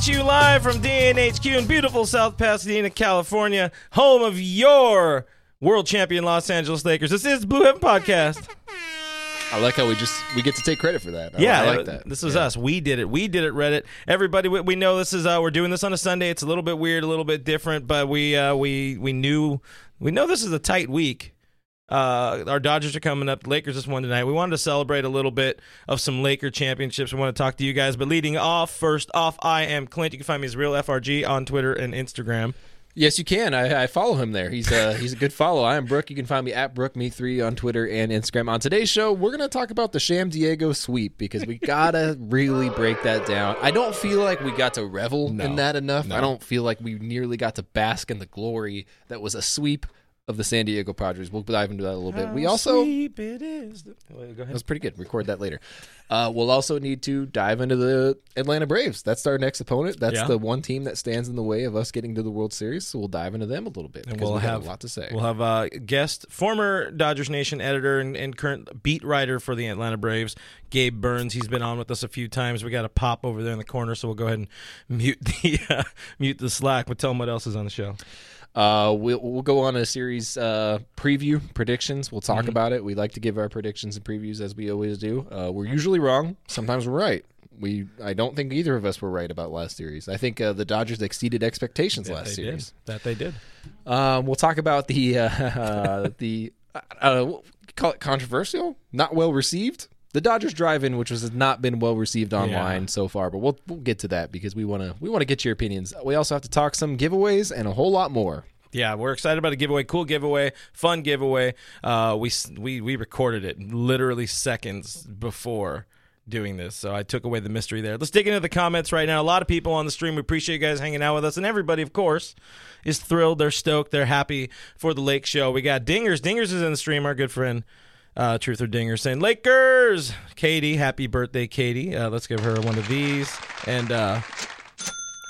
at you live from DNHQ in beautiful South Pasadena, California, home of your world champion Los Angeles Lakers. This is Blue Heaven Podcast. I like how we just we get to take credit for that. I, yeah, I like that. This is Yeah. us. We did it. We did it. Reddit. Everybody, we, we know this is. Uh, we're doing this on a Sunday. It's a little bit weird, a little bit different, but we uh, we we knew we know this is a tight week. Uh, our Dodgers are coming up. The Lakers just won tonight. We wanted to celebrate a little bit of some Laker championships. We want to talk to you guys. But leading off, first off, I am Clint. You can find me as Real FRG on Twitter and Instagram. Yes, you can. I, I follow him there. He's uh he's a good follow. I am Brooke. You can find me at Brooke Me Three on Twitter and Instagram. On today's show, we're gonna talk about the Sham Diego sweep because we gotta really break that down. I don't feel like we got to revel in that enough. I don't feel like we nearly got to bask in the glory that was a sweep of the San Diego Padres. We'll dive into that a little bit. We also Sweep it is. Well, go That was pretty good. Record that later. Uh, we'll also need to dive into the Atlanta Braves. That's our next opponent. That's Yeah. the one team that stands in the way of us getting to the World Series. So we'll dive into them a little bit. And because we'll we got have a lot to say. We'll have a guest, former Dodgers Nation editor and, and current beat writer for the Atlanta Braves, Gabe Burns. He's been on with us a few times. We got a pop over there in the corner, so we'll go ahead and mute the uh, mute the Slack. But tell him what else is on the show. Uh, we'll we'll go on a series uh, preview predictions. We'll Mm-hmm. talk about it. We like to give our predictions and previews as we always do. Uh, we're usually wrong. Sometimes we're right. We I don't think either of us were right about last series. I think uh, the Dodgers exceeded expectations last series. did. That they did. Um, we'll talk about the uh, the uh, uh, call it controversial, not well received. The Dodgers drive-in, which was, has not been well received online Yeah. so far, but we'll we'll get to that because we want to we want to get your opinions. We also have to talk some giveaways and a whole lot more. Yeah, we're excited about a giveaway. Cool giveaway, fun giveaway. Uh, we we we recorded it literally seconds before doing this, so I took away the mystery there. Let's dig into the comments right now. A lot of people on the stream. We appreciate you guys hanging out with us, and everybody, of course, is thrilled. They're stoked. They're happy for the Lake Show. We got Dingers. Dingers is in the stream. Our good friend. Uh, Truth or Dinger saying Lakers. Katie, happy birthday, Katie. Uh, let's give her one of these. And uh,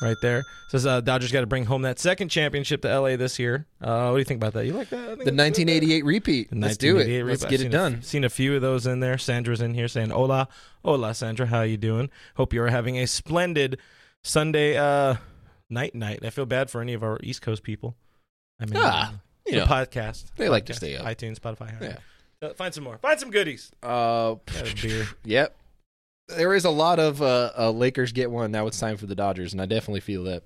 right there. Says uh, Dodgers got to bring home that second championship to LA this year. Uh, what do you think about that? You like that? The 1988 repeat. Let's do 1988 it. Let's get it seen a- done. seen a few of those in there. Sandra's in here saying "Hola, hola, Sandra. How you doing? Hope you are having a splendid Sunday uh, night night." I feel bad for any of our East Coast people. I mean, Ah, you the know, podcast. they like to stay up. iTunes, Spotify. Yeah. Uh, find some more. Find some goodies. Uh, a beer. Yep. There is a lot of uh, uh, Lakers get one. Now it's time for the Dodgers, and I definitely feel that.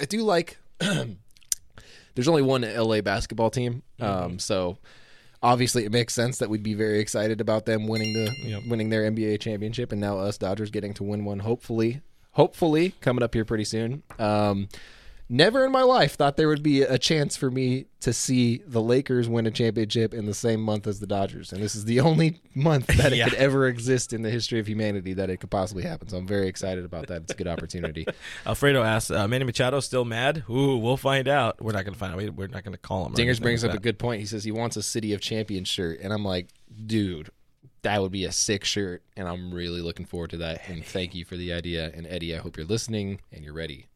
I do like. there's only one LA basketball team, um, so obviously it makes sense that we'd be very excited about them winning the Yep. winning their NBA championship, and now us Dodgers getting to win one. Hopefully, hopefully coming up here pretty soon. Um, Never in my life thought there would be a chance for me to see the Lakers win a championship in the same month as the Dodgers. And this is the only month that it Yeah. could ever exist in the history of humanity that it could possibly happen. So I'm very excited about that. It's a good opportunity. Alfredo asks, uh, Manny Machado still mad? Ooh, we'll find out. We're not going to find out. We- We're not going to call him. Dingers brings like up a good point. He says he wants a City of Champions shirt. And I'm like, dude, that would be a sick shirt. And I'm really looking forward to that. And thank you for the idea. And Eddie, I hope you're listening and you're ready.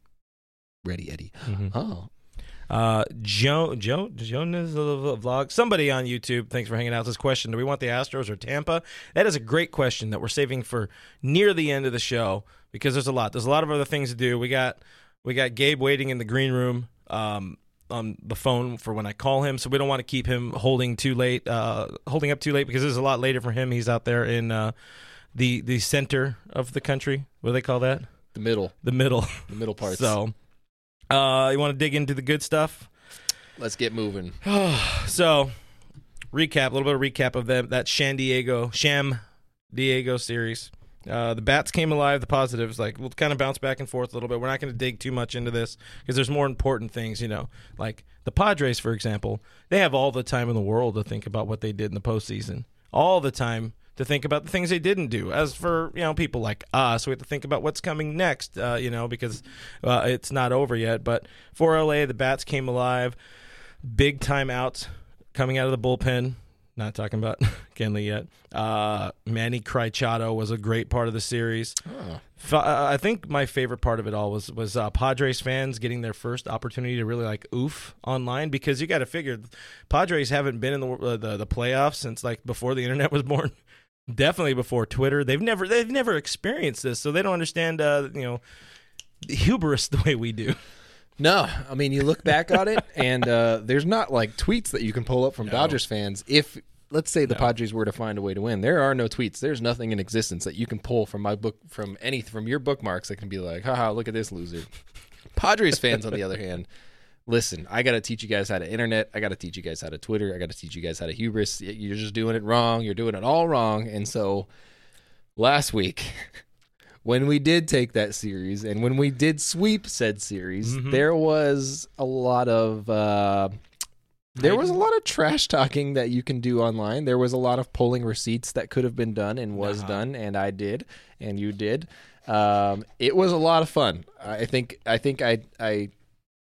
Ready, Eddie. Mhm. Oh. Uh, Joe, Joe, Jonas vlog. Somebody on YouTube. Thanks for hanging out. This question: Do we want the Astros or Tampa? That is a great question that we're saving for near the end of the show because there's a lot. There's a lot of other things to do. We got we got Gabe waiting in the green room. Um, on the phone for when I call him, so we don't want to keep him holding too late, uh, holding up too late because it's a lot later for him. He's out there in uh, the the center of the country. What do they call that? The middle. The middle. The middle part. So, uh, you want to dig into the good stuff? let's get moving. So, recap a little bit of recap of them that San Diego Sham Diego series. Uh, the bats came alive. The positives, like we'll kind of bounce back and forth a little bit. We're not going to dig too much into this because there's more important things, you know. Like the Padres, for example, they have all the time in the world to think about what they did in the postseason. All the time to think about the things they didn't do. As for you know people like us, we have to think about what's coming next. Uh, you know because uh, it's not over yet. But for LA, the bats came alive. Big time outs coming out of the bullpen. Not talking about Kenley yet. Uh, Manny Crichado was a great part of the series. Uh, I think my favorite part of it all was was uh, Padres fans getting their first opportunity to really like oof online because you got to figure Padres haven't been in the, uh, the the playoffs since like before the internet was born. Definitely before Twitter. They've never they've never experienced this, so they don't understand uh, you know the hubris the way we do. No, I mean you look back on it, and uh, there's not like tweets that you can pull up from Dodgers fans. If let's say the Padres were to find a way to win, there are no tweets. There's nothing in existence that you can pull from my book, from any from your bookmarks that can be like, haha, look at this loser. Padres fans, on the other hand, listen, I got to teach you guys how to internet. I got to teach you guys how to Twitter. I got to teach you guys how to hubris. You're just doing it wrong. You're doing it all wrong. And so last week, when we did take that series and when we did sweep said series, there was a lot of. Uh, there was a lot of trash talking that you can do online. There was a lot of pulling receipts that could have been done and was done, and I did, and you did. Um, it was a lot of fun. I think. I think I. I.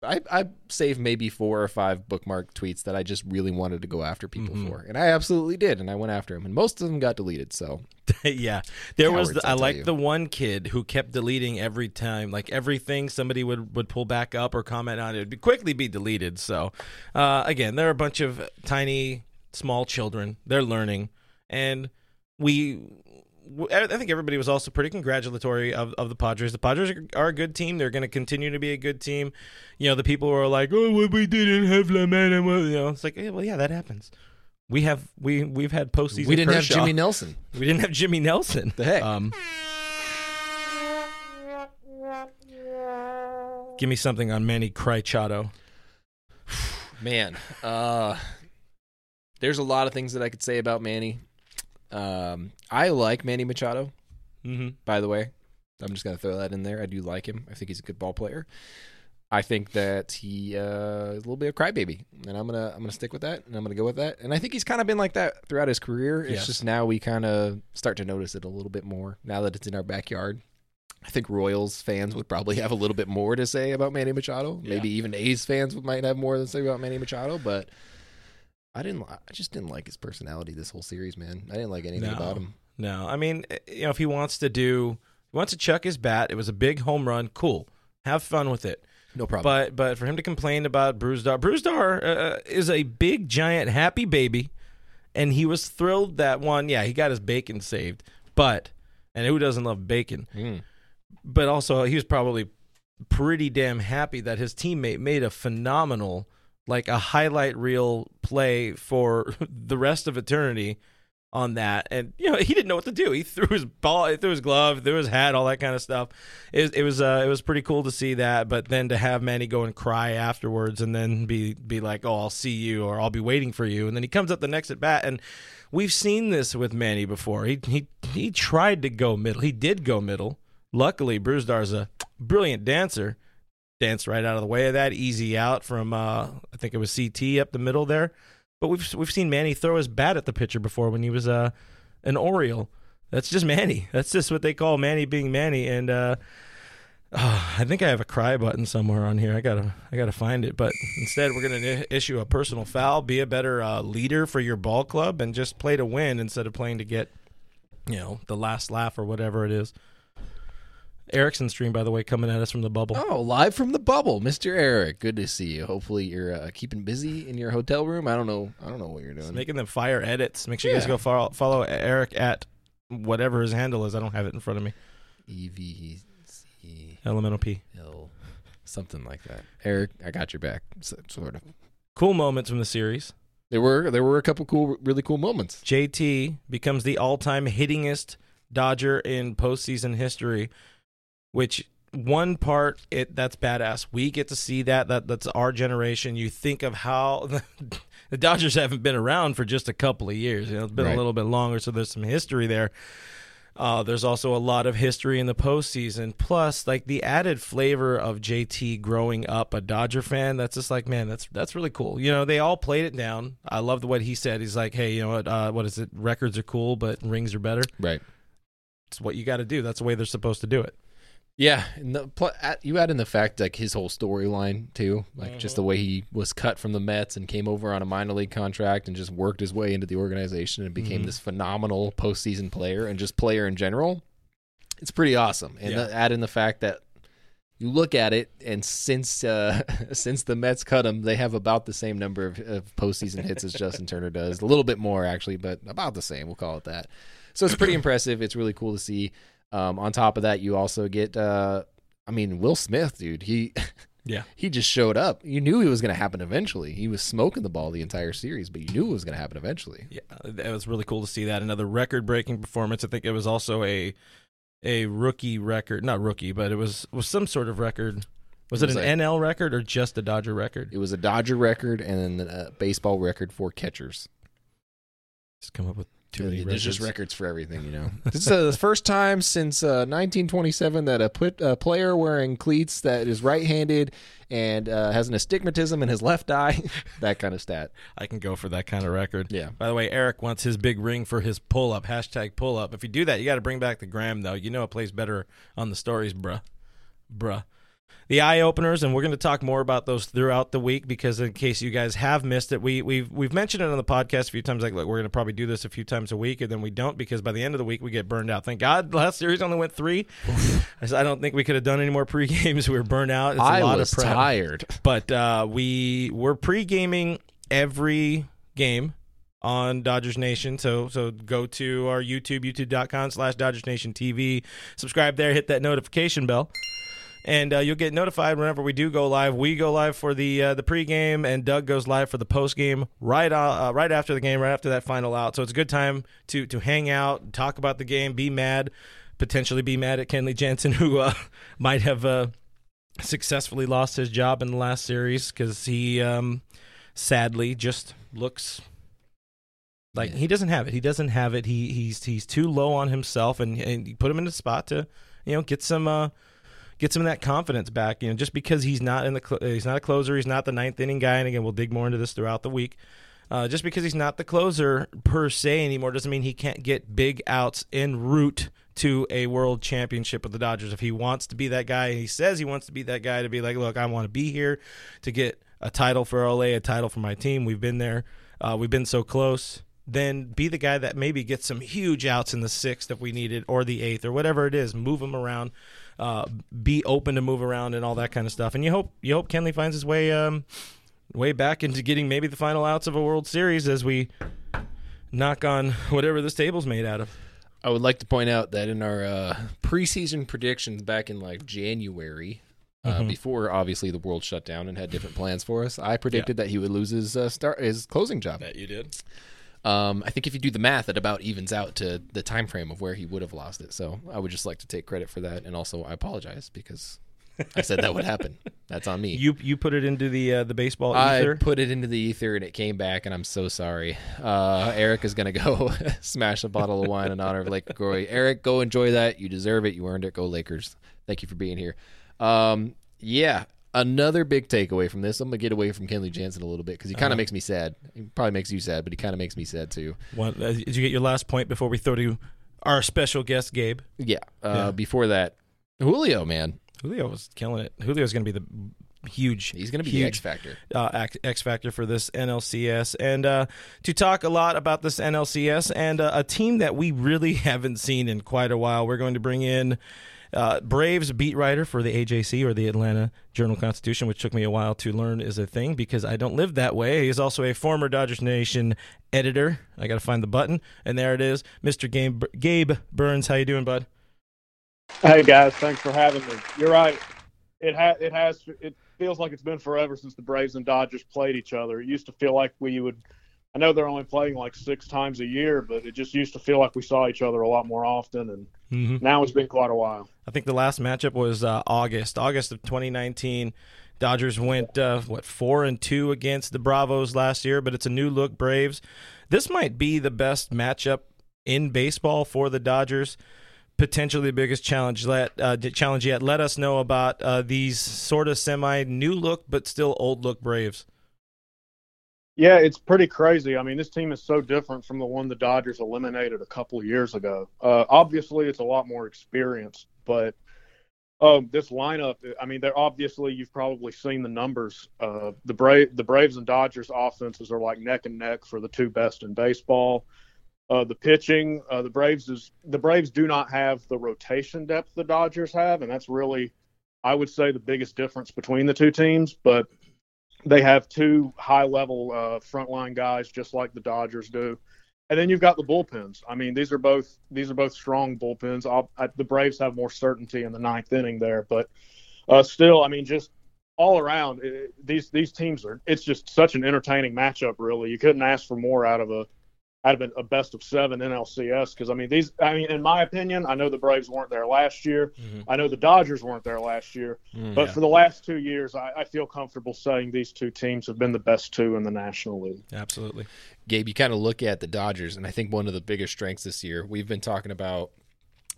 I, I saved maybe four or five bookmark tweets that I just really wanted to go after people for, and I absolutely did, and I went after them, and most of them got deleted. So yeah, there was. The, I I like the one kid who kept deleting every time, like everything somebody would would pull back up or comment on it would be quickly be deleted. So, uh, again, there are a bunch of tiny, small children. They're learning, and we. I think everybody was also pretty congratulatory of, of the Padres. The Padres are, are a good team. They're going to continue to be a good team. You know, the people who are like, "Oh, well, we didn't have Lamana," well, you know, it's like, well, yeah, that happens. We have we we've had postseason. we didn't have Jimmy Nelson. We didn't have Jimmy Nelson. The heck? Um, give me something on Manny Crichado. Man, uh, there's a lot of things that I could say about Manny. Um, I like Manny Machado. Mm-hmm. By the way, I'm just gonna throw that in there. I do like him. I think he's a good ball player. I think that he uh, is a little bit of a crybaby, and I'm gonna I'm gonna stick with that, and I'm gonna go with that. And I think he's kind of been like that throughout his career. It's Yes. just now we kind of start to notice it a little bit more now that it's in our backyard. I think Royals fans would probably have a little bit more to say about Manny Machado. Maybe even A's fans might have more to say about Manny Machado, but I didn't. I just didn't like his personality this whole series, man. I didn't like anything No. about him. No, I mean, eh, you know, if he wants to do, he wants to chuck his bat. It was a big home run. Cool, have fun with it. No problem. But but for him to complain about Brusdar, Brusdar uh, is a big giant happy baby, and he was thrilled that one. Yeah, he got his bacon saved, but and who doesn't love bacon? Mm. but also he was probably pretty damn happy that his teammate made a phenomenal like a highlight reel play for the rest of eternity on that. And you know he didn't know what to do. He threw his ball he threw his glove threw his hat all that kind of stuff. It, it was uh, it was pretty cool to see that but then to have Manny go and cry afterwards and then be be like oh I'll see you or I'll be waiting for you and then he comes up the next at bat. And we've seen this with Manny before. He he he tried to go middle. He did go middle. Luckily, Brusdar's a brilliant dancer. Danced right out of the way of that, easy out from uh, I think it was CT up the middle there. But we've we've seen Manny throw his bat at the pitcher before when he was uh, an Oriole. That's just Manny. That's just what they call Manny being Manny. And uh, oh, I think I have a cry button somewhere on here. I gotta I gotta find it. But instead, we're gonna issue a personal foul. Be a better uh, leader for your ball club and just play to win instead of playing to get you know the last laugh or whatever it is. Erickson stream, by the way, coming at us from the bubble. Oh, live from the bubble, Mr. Eric. Good to see you. Hopefully, you're uh, keeping busy in your hotel room. I don't know. I don't know what you're doing. Making them fire edits. Make sure you guys go follow, follow Eric at whatever his handle is. I don't have it in front of me. E V C Elemental P. L, something like that. Eric, I got your back. Sort of. Cool moments from the series. There were there were a couple cool, really cool moments. JT becomes the all-time hittingest Dodger in postseason history, which one part it that's badass. We get to see that. That that's our generation. You think of how the Dodgers haven't been around for just a couple of years. You know, it's been Right. a little bit longer, so there's some history there. Uh, there's also a lot of history in the postseason. Plus, like the added flavor of JT growing up a Dodger fan. That's just like, man, that's that's really cool. You know, they all played it down. I loved what he said. He's like, hey, you know what? Uh, what is it? Records are cool, but rings are better. Right. It's what you got to do. That's the way they're supposed to do it. Yeah, and the, you add in the fact like his whole storyline too, like just the way he was cut from the Mets and came over on a minor league contract and just worked his way into the organization and became this phenomenal postseason player and just player in general. It's pretty awesome. And Yeah. the, add in the fact that you look at it, and since uh, since the Mets cut him, they have about the same number of, of postseason hits as Justin Turner does. A little bit more actually, but about the same. We'll call it that. So it's pretty impressive. It's really cool to see. Um, on top of that, you also get, uh, I mean, Will Smith, dude. He Yeah. he just showed up. You knew it was going to happen eventually. He was smoking the ball the entire series, but you knew it was going to happen eventually. Yeah, it was really cool to see that. Another record-breaking performance. I think it was also a a rookie record, not rookie, but it was was some sort of record. Was It it, was an like- NL record or just a Dodger record? It was a Dodger record and then a baseball record for catchers. Just come up with too many There's just records. records for everything, you know. this is uh, the first time since uh, 1927 that a, put, a player wearing cleats that is right-handed and uh, has an astigmatism in his left eye, that kind of stat. I can go for that kind of record. Yeah. By the way, Eric wants his big ring for his pull up. Hashtag pull up. If you do that, you got to bring back the gram though. You know it plays better on the stories, bruh, bruh. The eye openers, and we're going to talk more about those throughout the week because in case you guys have missed it, we we've we've mentioned it on the podcast a few times. Like, look, we're going to probably do this a few times a week, and then we don't because by the end of the week we get burned out. Thank God, last series only went three. I don't think we could have done any more pre games. We were burned out. It's a I lot was of prep tired. but uh, we we're pre-gaming every game on Dodgers Nation. So so go to our YouTube, youtube.com slash Dodgers Nation TV. Subscribe there, hit that notification bell. And uh, you'll get notified whenever we do go live. We go live for the uh, the pregame, and Doug goes live for the postgame right uh, uh, right after the game, right after that final out. So it's a good time to to hang out, talk about the game, be mad, potentially be mad at Kenley Jansen, who uh, might have uh, successfully lost his job in the last series because he um, sadly just looks like Yeah. he doesn't have it. He doesn't have it. He he's he's too low on himself, and and you put him in a spot to you know get some uh, get some of that confidence back. You know, just because he's not in the cl- he's not a closer, he's not the ninth inning guy. And again, we'll dig more into this throughout the week. Uh, just because he's not the closer per se anymore doesn't mean he can't get big outs en route to a world championship with the Dodgers. If he wants to be that guy, and he says he wants to be that guy to be like, look, I want to be here to get a title for LA, a title for my team. We've been there. Uh, we've been so close. Then be the guy that maybe gets some huge outs in the sixth if we need it, or the eighth, or whatever it is. Move him around. Uh, be open to move around and all that kind of stuff. And you hope you hope Kenley finds his way um, way back into getting maybe the final outs of a World Series as we knock on whatever this table's made out of. I would like to point out that in our uh, preseason predictions back in like January, uh, Mhm. before obviously the world shut down and had different plans for us, I predicted that he would lose his uh, start his closing job. Bet you did. Um, I think if you do the math, it about evens out to the time frame of where he would have lost it. So I would just like to take credit for that, and also I apologize because I said that would happen. That's on me. You you put it into the uh, the baseball I ether. put it into the ether and it came back, and I'm so sorry. Uh, Eric is gonna go smash a bottle of wine in honor of Lake LaCroix. Eric, go enjoy that. You deserve it. You earned it. Go Lakers. Thank you for being here. Um, yeah, another big takeaway from this. I'm gonna get away from Kenley Jansen a little bit because he kind of Uh-huh. makes me sad. He probably makes you sad, but he kind of makes me sad too. One, uh, did you get your last point before we throw to our special guest, Gabe? Yeah. Uh, Yeah. Before that, Julio, man, Julio was killing it. Julio's going to be the huge. he's gonna be the huge X factor. uh, X- X factor for this NLCS, and uh, to talk a lot about this NLCS and uh, a team that we really haven't seen in quite a while. We're going to bring in uh, Braves beat writer for the AJC or the Atlanta Journal Constitution, which took me a while to learn is a thing because I don't live that way. He's also a former Dodgers Nation editor. I got to find the button, and there it is, Mr. Gabe, Gabe Burns. How you doing, bud? Hey guys, thanks for having me. You're right. It ha- it has it feels like it's been forever since the Braves and Dodgers played each other. It used to feel like we would I know they're only playing like 6 times a year, but it just used to feel like we saw each other a lot more often and Mm-hmm. now it's been quite a while. I think the last matchup was uh, August, August of 2019. Dodgers went uh, what four and two against the Bravos last year, but it's a new look Braves. This might be the best matchup in baseball for the Dodgers. potentially the biggest challenge let uh, challenge yet. Let us know about uh, these sort of semi new look but still old look Braves. Yeah, it's pretty crazy. I mean, this team is so different from the one the Dodgers eliminated a couple of years ago. Uh, obviously, it's a lot more experienced, but um, this lineup, I mean, they're obviously you've probably seen the numbers. Uh, the the Braves and Dodgers offenses are like neck and neck for the two best in baseball. Uh, the pitching, uh, the Braves is the Braves do not have the rotation depth the Dodgers have, and that's really, I would say, the biggest difference between the two teams. But they have two high level uh, frontline guys, just like the Dodgers do. And then you've got the bullpens. I mean, these are both these are both strong bullpens. I, the Braves have more certainty in the ninth inning there, but uh, still, I mean, just all around, it, these these teams are. It's just such an entertaining matchup. Really, you couldn't ask for more out of a out of a best of seven NLCS because I mean these I mean in my opinion I know the Braves weren't there last year mm-hmm. I know the Dodgers weren't there last year mm, but yeah. for the last two years I, I, feel comfortable saying these two teams have been the best two in the National League. Absolutely, Gabe. You kind of look at the Dodgers and I think one of the biggest strengths this year we've been talking about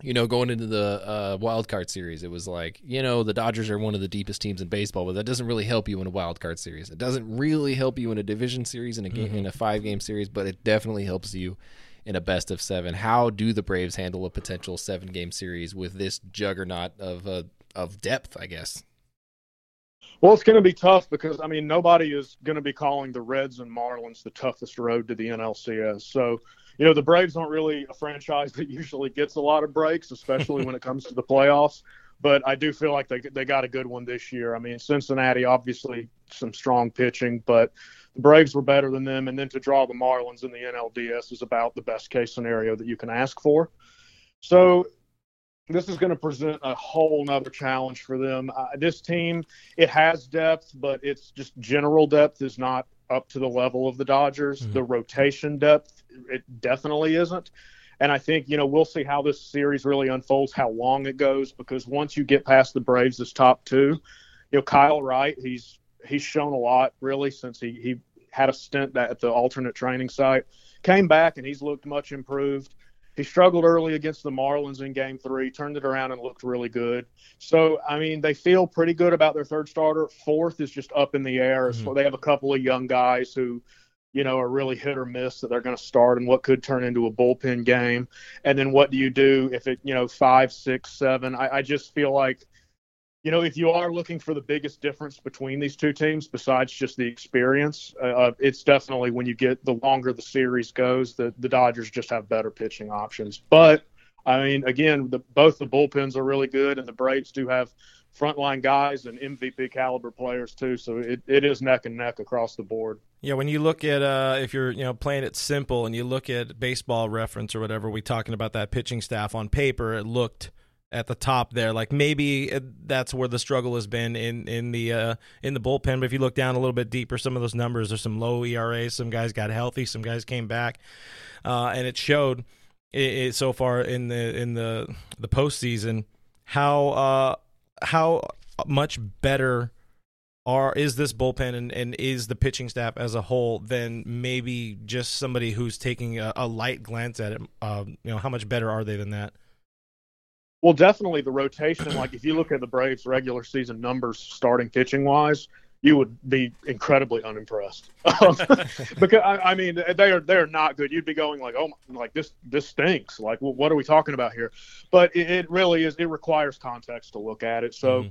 you know, going into the uh, wild card series, it was like, you know, the Dodgers are one of the deepest teams in baseball, but that doesn't really help you in a wild card series. It doesn't really help you in a division series in a game, mm-hmm. in a five game series, but it definitely helps you in a best of seven. How do the Braves handle a potential seven game series with this juggernaut of uh, of depth? I guess. Well, it's going to be tough because I mean nobody is going to be calling the Reds and Marlins the toughest road to the NLCS. So you know, the Braves aren't really a franchise that usually gets a lot of breaks, especially when it comes to the playoffs. But I do feel like they they got a good one this year. I mean, Cincinnati obviously some strong pitching, but the Braves were better than them, and then to draw the Marlins in the NLDS is about the best case scenario that you can ask for. So this is going to present a whole nother challenge for them. Uh, this team, it has depth, but it's just general depth is not up to the level of the Dodgers. Mm-hmm. The rotation depth, it definitely isn't. And I think, you know, we'll see how this series really unfolds, how long it goes, because once you get past the Braves as top two, you know, Kyle Wright, he's he's shown a lot really since he, he had a stint at the alternate training site, came back and he's looked much improved. He struggled early against the Marlins in game three, turned it around and looked really good. So, I mean, they feel pretty good about their third starter. Fourth is just up in the air. Mm-hmm. So they have a couple of young guys who, you know, are really hit or miss that they're going to start and what could turn into a bullpen game. And then what do you do if it, you know, five, six, seven? I, I just feel like – you know, if you are looking for the biggest difference between these two teams, besides just the experience, uh, uh, it's definitely when you get the longer the series goes, the the Dodgers just have better pitching options. But I mean, again, the, both the bullpens are really good, and the Braves do have frontline guys and MVP caliber players too. So it, it is neck and neck across the board. Yeah, when you look at uh, if you're you know playing it simple and you look at baseball reference or whatever, we talking about that pitching staff on paper, it looked at the top there. Like maybe that's where the struggle has been in in the uh, in the bullpen. But if you look down a little bit deeper, some of those numbers are some low ERAs. Some guys got healthy, some guys came back, uh, and it showed it, it, so far in the in the the postseason how uh, how much better. Are, is this bullpen and, and is the pitching staff as a whole than maybe just somebody who's taking a, a light glance at it? Uh, you know, how much better are they than that? Well, definitely the rotation. Like if you look at the Braves' regular season numbers, starting pitching wise, you would be incredibly unimpressed. Um, because I, I, mean, they are they're not good. You'd be going like, oh, like this this stinks. Like, well, what are we talking about here? But it, it, really is. It requires context to look at it. So. Mm-hmm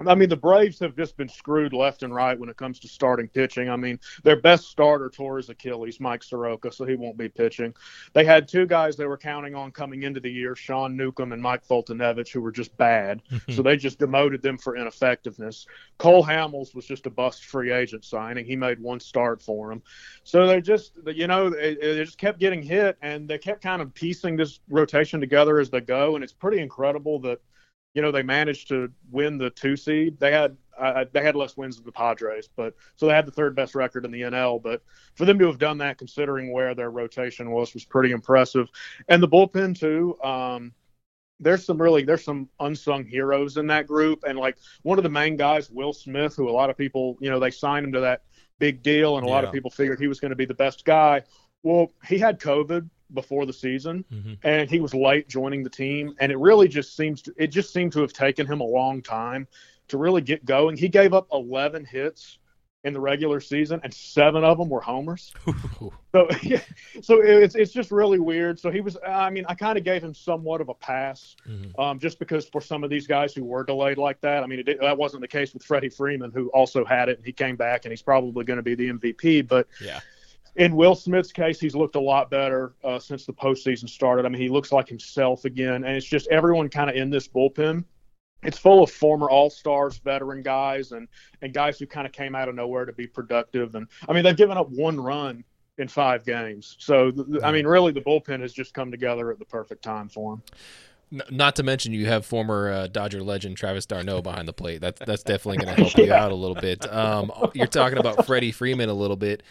I mean, the Braves have just been screwed left and right when it comes to starting pitching. I mean, their best starter tore his Achilles, Mike Soroka, so he won't be pitching. They had two guys they were counting on coming into the year, Sean Newcomb and Mike Foltynewicz, who were just bad. so they just demoted them for ineffectiveness. Cole Hamels was just a bust free agent signing. He made one start for them. So they just, you know, they, they just kept getting hit, and they kept kind of piecing this rotation together as they go. And it's pretty incredible that – you know, they managed to win the two seed. They had uh, they had less wins than the Padres, but so they had the third best record in the NL. But for them to have done that, considering where their rotation was, was pretty impressive. And the bullpen too. Um, there's some really there's some unsung heroes in that group, and like one of the main guys, Will Smith, who a lot of people, you know, they signed him to that big deal, and a yeah. lot of people figured he was going to be the best guy. Well, he had COVID before the season, Mhm. and he was late joining the team, and it really just seems to, it just seemed to have taken him a long time to really get going. He gave up 11 hits in the regular season, and seven of them were homers. So, yeah, so it's it's just really weird. So he was. I mean, I kind of gave him somewhat of a pass, Mhm. um, just because for some of these guys who were delayed like that. I mean, it, that wasn't the case with Freddie Freeman, who also had it, and he came back, and he's probably going to be the MVP. But Yeah. In Will Smith's case, he's looked a lot better uh, since the postseason started. I mean, he looks like himself again, and it's just everyone kind of in this bullpen. It's full of former All Stars, veteran guys, and and guys who kind of came out of nowhere to be productive. And I mean, they've given up one run in five games. So th- th- I mean, really, the bullpen has just come together at the perfect time for him. Not to mention you have former uh, Dodger legend Travis d'Arnaud behind the plate. That's that's definitely going to help you out a little bit. Um, you're talking about Freddie Freeman a little bit.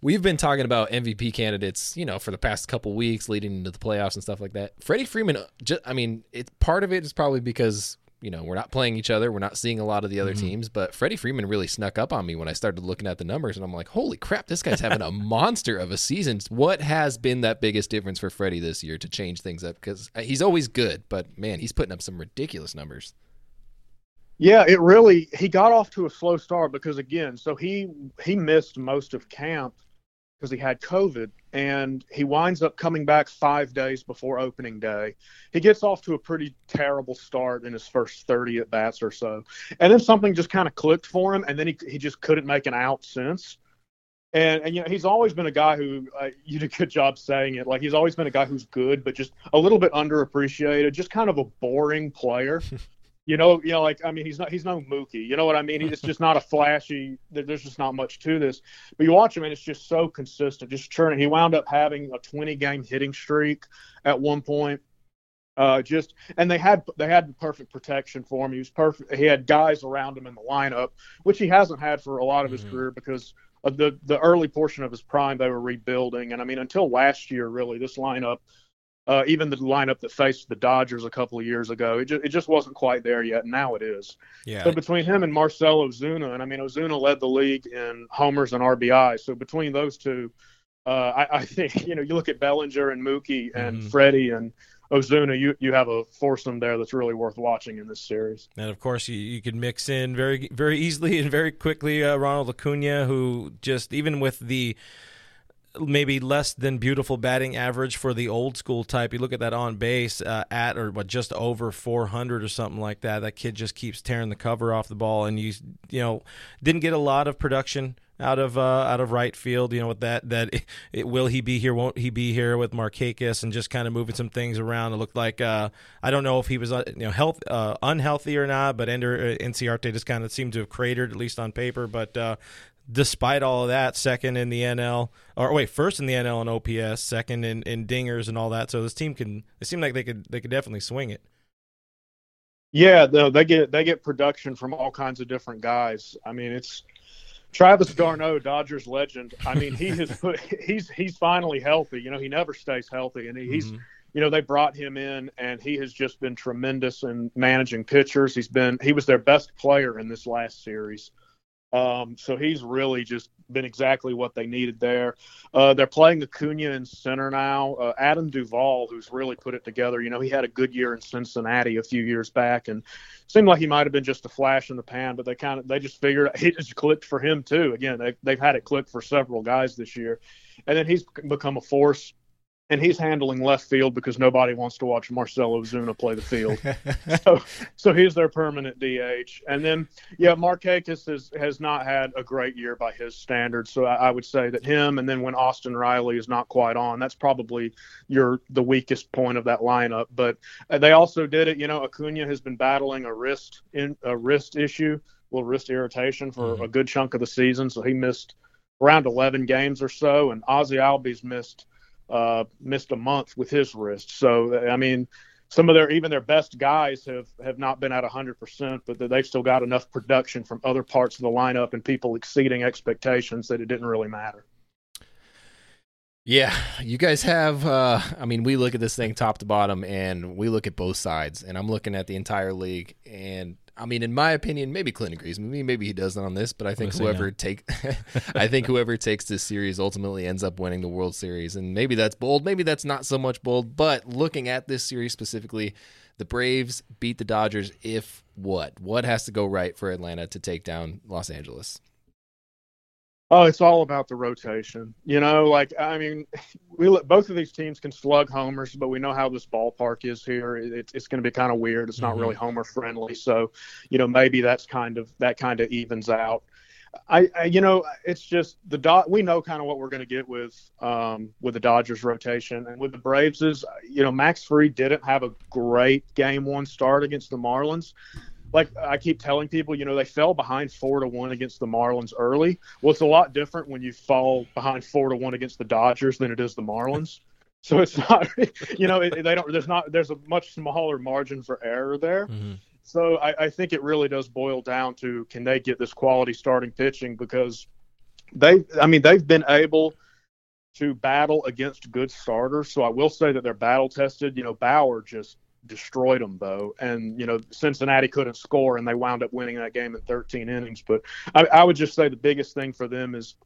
We've been talking about MVP candidates, you know, for the past couple weeks leading into the playoffs and stuff like that. Freddie Freeman, uh, just, I mean, it's part of it is probably because you know we're not playing each other, we're not seeing a lot of the other mm-hmm. teams. But Freddie Freeman really snuck up on me when I started looking at the numbers, and I'm like, holy crap, this guy's having a monster of a season. What has been that biggest difference for Freddie this year to change things up? Because uh, he's always good, but man, he's putting up some ridiculous numbers. Yeah, it really he got off to a slow start because again, so he he missed most of camp because he had COVID and he winds up coming back 5 days before opening day. He gets off to a pretty terrible start in his first 30 at bats or so. And then something just kind of clicked for him and then he he just couldn't make an out since. And and you know, he's always been a guy who uh, you did a good job saying it. Like he's always been a guy who's good but just a little bit underappreciated, just kind of a boring player. You know, you know, like I mean, he's not he's no Mookie. You know what I mean? It's just not a flashy. There's just not much to this. But you watch him, and it's just so consistent, just churning. He wound up having a 20 game hitting streak at one point. Uh, just and they had they had perfect protection for him. He was perfect. He had guys around him in the lineup, which he hasn't had for a lot of his Mhm. career because of the the early portion of his prime they were rebuilding. And I mean, until last year, really, this lineup uh, even the lineup that faced the Dodgers a couple of years ago, it just, it just wasn't quite there yet. And now it is. Yeah. So between him and Marcell Ozuna, and I mean Ozuna led the league in homers and RBI. So between those two, uh, I, I think you know you look at Bellinger and Mookie and Mhm. Freddie and Ozuna, you you have a foursome there that's really worth watching in this series. And of course, you, you could mix in very very easily and very quickly uh, Ronald Acuna, who just even with the maybe less than beautiful batting average for the old school type. You look at that on base uh, at or what just over 400 or something like that. That kid just keeps tearing the cover off the ball, and you you know didn't get a lot of production out of uh, out of right field. You know with that that it, it, will he be here? Won't he be here with Markakis and just kind of moving some things around. It looked like uh, I don't know if he was uh, you know health uh, unhealthy or not, but Ender uh, Inciarte just kind of seemed to have cratered at least on paper, but. Despite all of that, second in the NL, or wait, first in the NL in OPS, second in, in dingers and all that. So this team can. It seemed like they could they could definitely swing it. Yeah, no, they get they get production from all kinds of different guys. I mean, it's Travis d'Arnaud, Dodgers legend. I mean, he has put he's he's finally healthy. You know, he never stays healthy, and he's Mhm. you know they brought him in, and he has just been tremendous in managing pitchers. He's been he was their best player in this last series. Um, so he's really just been exactly what they needed there. Uh, they're playing Acuna in center now. Uh, Adam Duvall, who's really put it together. You know, he had a good year in Cincinnati a few years back, and seemed like he might have been just a flash in the pan. But they kind of they just figured it just clicked for him too. Again, they, they've had it click for several guys this year, and then he's become a force. And he's handling left field because nobody wants to watch Marcell Ozuna play the field. so, so he's their permanent DH. And then yeah, Markakis has has not had a great year by his standards. So I, I would say that him, and then when Austin Riley is not quite on, that's probably your the weakest point of that lineup. But uh, they also did it. You know, Acuna has been battling a wrist in a wrist issue, a little wrist irritation for Mhm. a good chunk of the season. So he missed around 11 games or so, and Ozzy Albies missed uh, missed a month with his wrist. So I mean some of their even their best guys have have not been at 100% but they've still got enough production from other parts of the lineup and people exceeding expectations that it didn't really matter Yeah, you guys have. Uh, I mean, we look at this thing top to bottom, and we look at both sides. And I'm looking at the entire league, and I mean, in my opinion, maybe Clint agrees with me. Maybe he doesn't on this, but I think whoever no. take, I think whoever takes this series ultimately ends up winning the World Series. And maybe that's bold. Maybe that's not so much bold. But looking at this series specifically, the Braves beat the Dodgers. If what? What has to go right for Atlanta to take down Los Angeles? Oh, it's all about the rotation. You know, like I mean, we let- both of these teams can slug homers, but we know how this ballpark is here. It, it's going to be kind of weird. It's not Mhm. really homer friendly, so you know maybe that's kind of that kind of evens out. I, I you know it's just the dot. We know kind of what we're going to get with um, with the Dodgers rotation and with the Braves is you know Max Fried didn't have a great game one start against the Marlins. Like I keep telling people, you know, they fell behind four to one against the Marlins early. Well, it's a lot different when you fall behind four to one against the Dodgers than it is the Marlins. So it's not, you know, it, they don't. There's not. There's a much smaller margin for error there. Mm-hmm. So I, I think it really does boil down to can they get this quality starting pitching because they, I mean, they've been able to battle against good starters. So I will say that they're battle tested. You know, Bauer just destroyed them though, and you know Cincinnati couldn't score and they wound up winning that game in 13 innings. But I, I would just say the biggest thing for them is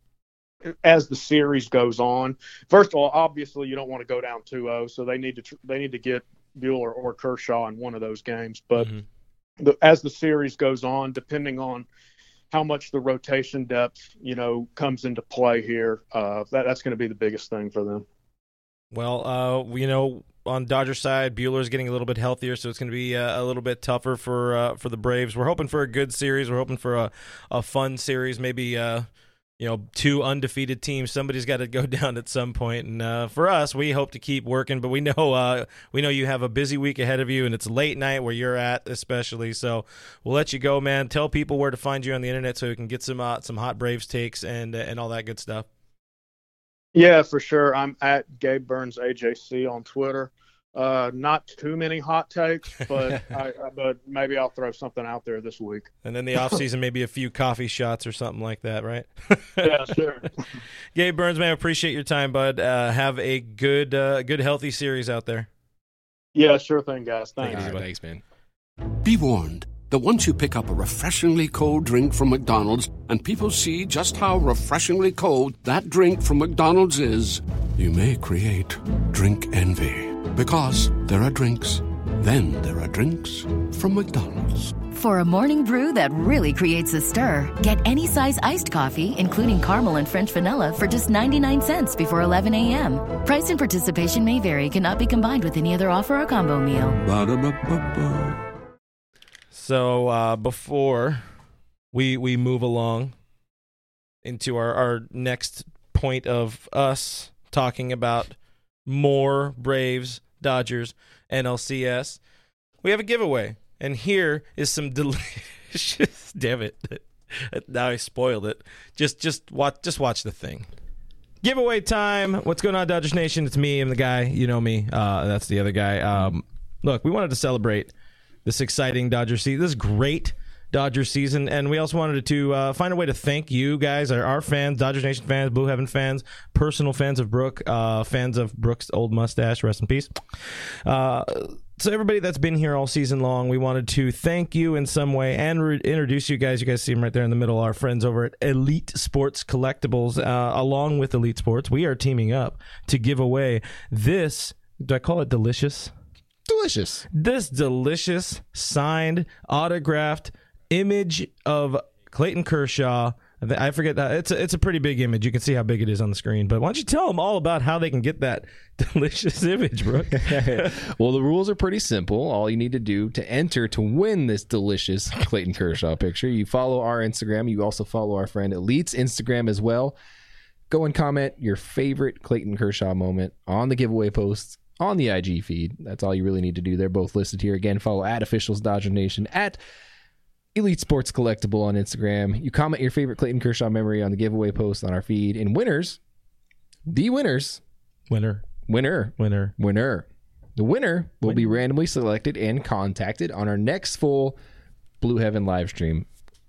as the series goes on. First of all, obviously you don't want to go down 2-0, so they need to tr- they need to get Buehler or Kershaw in one of those games. But Mhm. the, as the series goes on, depending on how much the rotation depth, you know, comes into play here, uh, that, that's going to be the biggest thing for them. Well, uh, you know, on Dodger side, Buehler's getting a little bit healthier, so it's going to be uh, a little bit tougher for uh, for the Braves. We're hoping for a good series. We're hoping for a, a fun series. Maybe uh, you know, two undefeated teams. Somebody's got to go down at some point. And uh, for us, we hope to keep working, but we know uh, we know you have a busy week ahead of you, and it's late night where you're at, especially. So we'll let you go, man. Tell people where to find you on the internet so we can get some uh, some hot Braves takes and and all that good stuff. Yeah, for sure. I'm at Gabe Burns AJC on Twitter. Uh, not too many hot takes, but I, I- but maybe I'll throw something out there this week. And then the off season, maybe a few coffee shots or something like that, right? Yeah, sure. Gabe Burns, man, appreciate your time, bud. Uh, have a good, uh, good, healthy series out there. Yeah, sure thing, guys. Thanks. All right, thanks, man. Be warned that once you pick up a refreshingly cold drink from McDonald's and people see just how refreshingly cold that drink from McDonald's is, you may create drink envy. Because there are drinks, then there are drinks from McDonald's. For a morning brew that really creates a stir, get any size iced coffee, including caramel and French vanilla, for just 99 cents before 11 a.m. Price and participation may vary, cannot be combined with any other offer or combo meal. Ba-da-ba-ba-ba. So uh, before we we move along into our, our next point of us talking about more Braves, Dodgers, NLCS, we have a giveaway, and here is some delicious. Damn it! Now I spoiled it. Just just watch just watch the thing. Giveaway time. What's going on, Dodgers Nation? It's me. I'm the guy. You know me. Uh, that's the other guy. Um, look, we wanted to celebrate this exciting Dodger season. This great Dodger season, and we also wanted to uh, find a way to thank you guys, our, our fans, Dodgers Nation fans, Blue Heaven fans, personal fans of Brooke, uh, fans of Brooke's old mustache. Rest in peace. Uh, so everybody that's been here all season long, we wanted to thank you in some way and re- introduce you guys. You guys see them right there in the middle. Our friends over at Elite Sports Collectibles, uh, along with Elite Sports, we are teaming up to give away this. Do I call it delicious? Delicious. this delicious signed autographed image of Clayton Kershaw. I forget that it's a, it's a pretty big image. You can see how big it is on the screen. But why don't you tell them all about how they can get that delicious image, Brooke? well, the rules are pretty simple. All you need to do to enter to win this delicious Clayton Kershaw picture, you follow our Instagram. You also follow our friend Elite's Instagram as well. Go and comment your favorite Clayton Kershaw moment on the giveaway post on the IG feed. That's all you really need to do. They're both listed here. Again, follow at Officials Dodger Nation at Elite Sports Collectible on Instagram. You comment your favorite Clayton Kershaw memory on the giveaway post on our feed. And winners, the winners, winner, winner, winner. winner. The winner will be randomly selected and contacted on our next full Blue Heaven live stream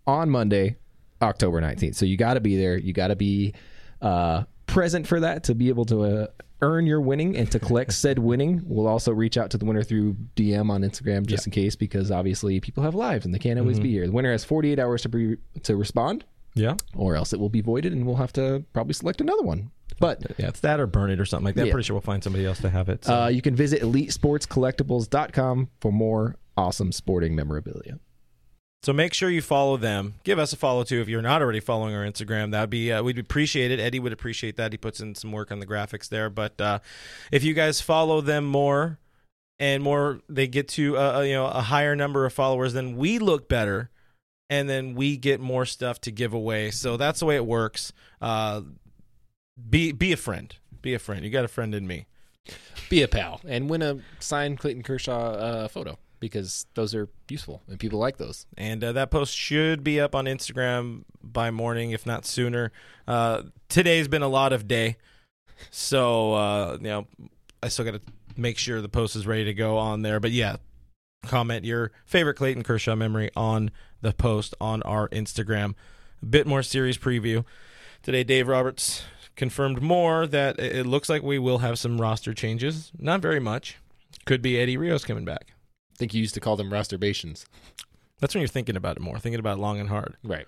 on Monday, October 19th. So you got to be there. You got to be uh, present for that to be able to uh, earn your winning and to collect said winning. We'll also reach out to the winner through DM on Instagram just in case because obviously people have lives and they can't always be here. The winner has 48 hours to be, to respond Yeah. or else it will be voided and we'll have to probably select another one. But Yeah, it's that or burn it or something like that. Yeah. Pretty sure we'll find somebody else to have it. so. uh, you can visit elitesportscollectibles.com for more awesome sporting memorabilia. So make sure you follow them. Give us a follow too if you're not already following our Instagram. That'd be uh, we'd appreciate it. Eddie would appreciate that. He puts in some work on the graphics there. But uh, if you guys follow them more and more, they get to uh, uh, you know a higher number of followers, then we look better, and then we get more stuff to give away. So that's the way it works. Uh, be be a friend. Be a friend. You got a friend in me. Be a pal and win a signed Clayton Kershaw photo because those are useful and people like those. And uh, that post should be up on Instagram by morning, if not sooner. Uh, today's been a lot of day, so uh, you know I still got to make sure the post is ready to go on there. But yeah, comment your favorite Clayton Kershaw memory on the post on our Instagram. A bit more series preview today. Dave Roberts confirmed more that it it looks like we will have some roster changes. Not very much. Could be Eddie Rios coming back. Think you used to call them masturbations. That's when you're thinking about it more, thinking about it long and hard. Right.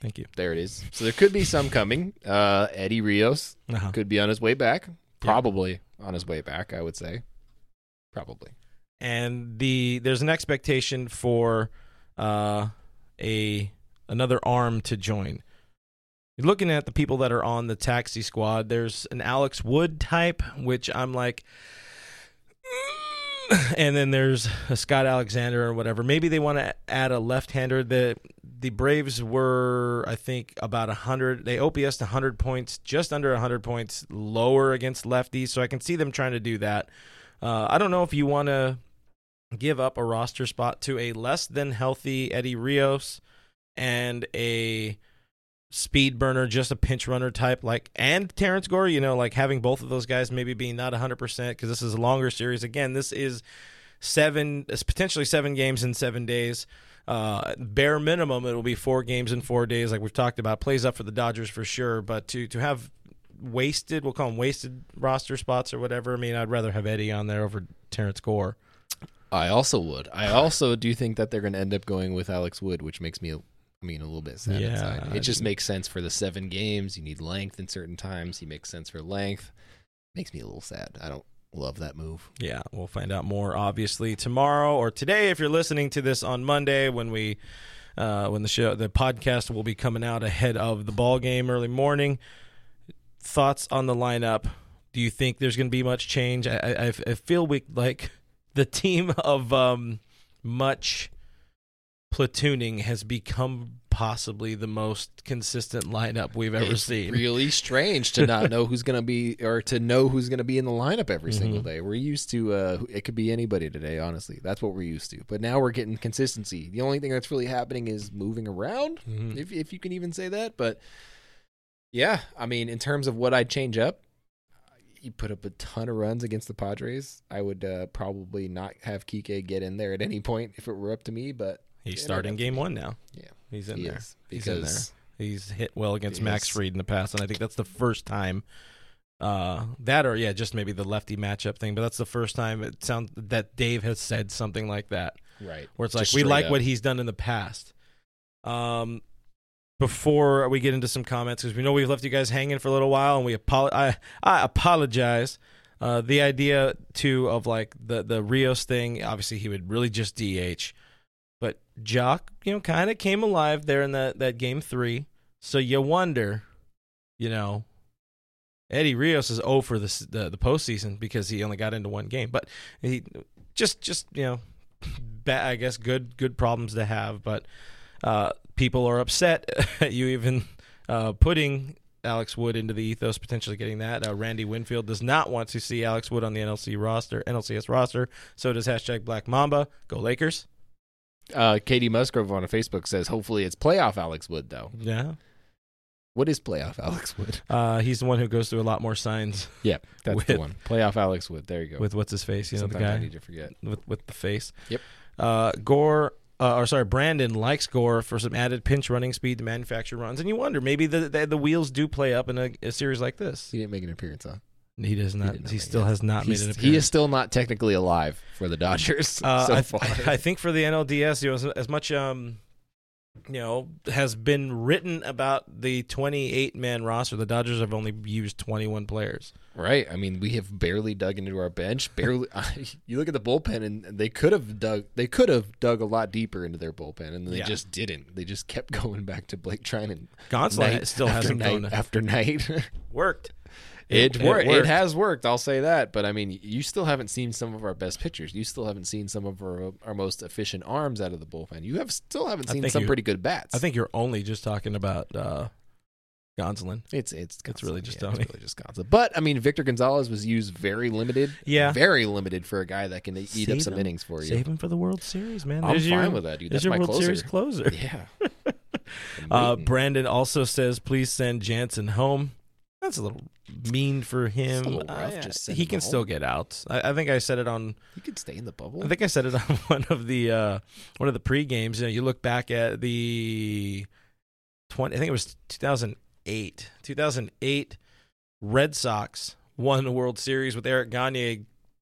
Thank you. There it is. So there could be some coming. Uh, Eddie Rios Uh-huh. could be on his way back. Probably on his way back, I would say. Probably. and the there's an expectation for uh, a another arm to join. You're looking at the people that are on the taxi squad. There's an Alex Wood type, which I'm like. and then there's Scott Alexander or whatever. Maybe they want to add a left-hander. The the Braves were, I think, about hundred. They OPS 100 points, just under 100 points lower against lefties. So I can see them trying to do that. Uh, I don't know if you want to give up a roster spot to a less than healthy Eddie Rios and a speed burner, just a pinch runner type, like and Terrence Gore. You know, like having both of those guys maybe being not 100 percent because this is a longer series. Again, this is seven, it's potentially seven games in seven days. Uh, bare minimum, it will be four games in four days, like we've talked about. Plays up for the Dodgers for sure, but to to have wasted, we'll call them wasted roster spots or whatever. I mean, I'd rather have Eddie on there over Terrence Gore. I also would. I also do think that they're going to end up going with Alex Wood, which makes me, I mean, a little bit sad Yeah, inside. It just makes sense for the seven games. You need length in certain times. He makes sense for length. Makes me a little sad. I don't love that move. Yeah, we'll find out more obviously tomorrow or today if you're listening to this on Monday when we uh, when the show the podcast will be coming out ahead of the ball game early morning. Thoughts on the lineup? Do you think there's going to be much change? I, I, I feel we like the team of um, much platooning has become possibly the most consistent lineup we've ever It's seen. Really strange to not know who's going to be or to know who's going to be in the lineup every Mm-hmm. single day. We're used to uh, it could be anybody today. Honestly, that's what we're used to. But now we're getting consistency. The only thing that's really happening is moving around, Mhm. if if you can even say that. But yeah, I mean, in terms of what I'd change up, you put up a ton of runs against the Padres. I would uh, probably not have Kike get in there at any point if it were up to me. But He's starting game one now. yeah, He's in he there. He's in there. because He's hit well against Max Yes. Fried in the past, and I think that's the first time uh, that, or yeah, just maybe the lefty matchup thing. But that's the first time it sounds that Dave has said something like that, right where it's like Just we like up. what he's done in the past. Um, before we get into some comments, because we know we've left you guys hanging for a little while, and we apol- I I apologize. Uh, the idea too of like the the Rios thing, obviously he would really just DH, Joc, you know, kind of came alive there in that that game three. So you wonder, you know, Eddie Rios is 0 for this, the the postseason because he only got into one game, but he just just you know, ba I guess good good problems to have, but uh, people are upset at you even uh, putting Alex Wood into the ethos, potentially getting that. Uh, Randy Winfield does not want to see Alex Wood on the NLC roster, NLCS roster. So does hashtag Black Mamba. Go Lakers. Uh, Katie Musgrove on Facebook says, hopefully it's playoff Alex Wood, though. Yeah, What is playoff Alex Wood? uh, he's the one who goes through a lot more signs Yeah, that's the With- one. Playoff Alex Wood. There you go. with what's his face. You know the Sometimes I need to forget. with with the face. Yep. Uh, Gore uh, or sorry, Brandon likes Gore for some added pinch running speed to manufacture runs, and you wonder maybe the the, the wheels do play up in a, a series like this. He didn't make an appearance, huh? He does not. not He, still it. has not He's- made an he is still not technically alive for the Dodgers Uh, so I, far. I think for the NLDS, you know, as, as much um, you know, has been written about the 28 man roster. The Dodgers have only used 21 players. Right. I mean, we have barely dug into our bench. Barely. you look at the bullpen, and they could have dug. They could have dug a lot deeper into their bullpen, and they Yeah. just didn't. They just kept going back to Blake Treinen. Gonsolin night still hasn't night gone after night. worked. It, It- worked. it It has worked. I'll say that. But I mean, you still haven't seen some of our best pitchers. You still haven't seen some of our our most efficient arms out of the bullpen. You have still haven't seen some you- pretty good bats. I think you're only just talking about uh, Gonsolin. It's it's It's really just yeah, It's really just Gonsolin. But I mean, Victor Gonzalez was used very limited. Yeah. very limited for a guy that can eat Save up some him. innings for you. Save him for the World Series, man. I'm There's fine your, with that, dude. There's That's your my World closer. Series closer. Yeah. Uh. Brandon also says, please send Jansen home. That's a little mean for him. rough, Uh, just he can still get out. I, I think I said it on. you could stay in the bubble. I think I said it on one of the uh, one of the pre games. You know, you look back at the twenty. I think it was two thousand eight. Two thousand eight. Red Sox won the World Series with Eric Gagne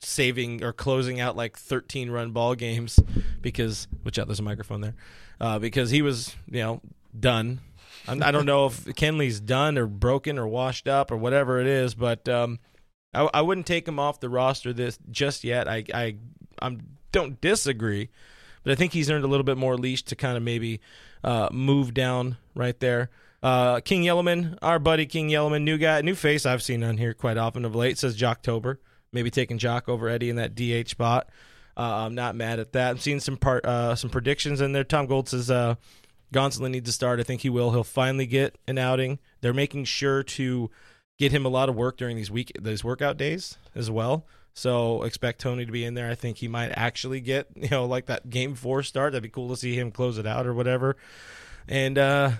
saving or closing out like 13 run ball games because which out there's a microphone there uh, because he was you know done. I'm- don't know if Kenley's done or broken or washed up or whatever it is, but um, I, I wouldn't take him off the roster this just yet. I I I'm, don't disagree, but I think he's earned a little bit more leash to kind of maybe uh, move down right there. Uh, King Yellowman, our buddy King Yellowman, new guy, new face I've seen on here quite often of late. Says Joctober, maybe taking Joc over Eddie in that DH spot. Uh, I'm not mad at that. I'm seeing some part, uh, some predictions in there. Tom Gold says uh, Gonsolin needs to start. I think he will. He'll finally get an outing. They're making sure to get him a lot of work during these week these workout days as well. So expect Tony to be in there. I think he might actually get you know like that game four start. That'd be cool to see him close it out or whatever. And uh,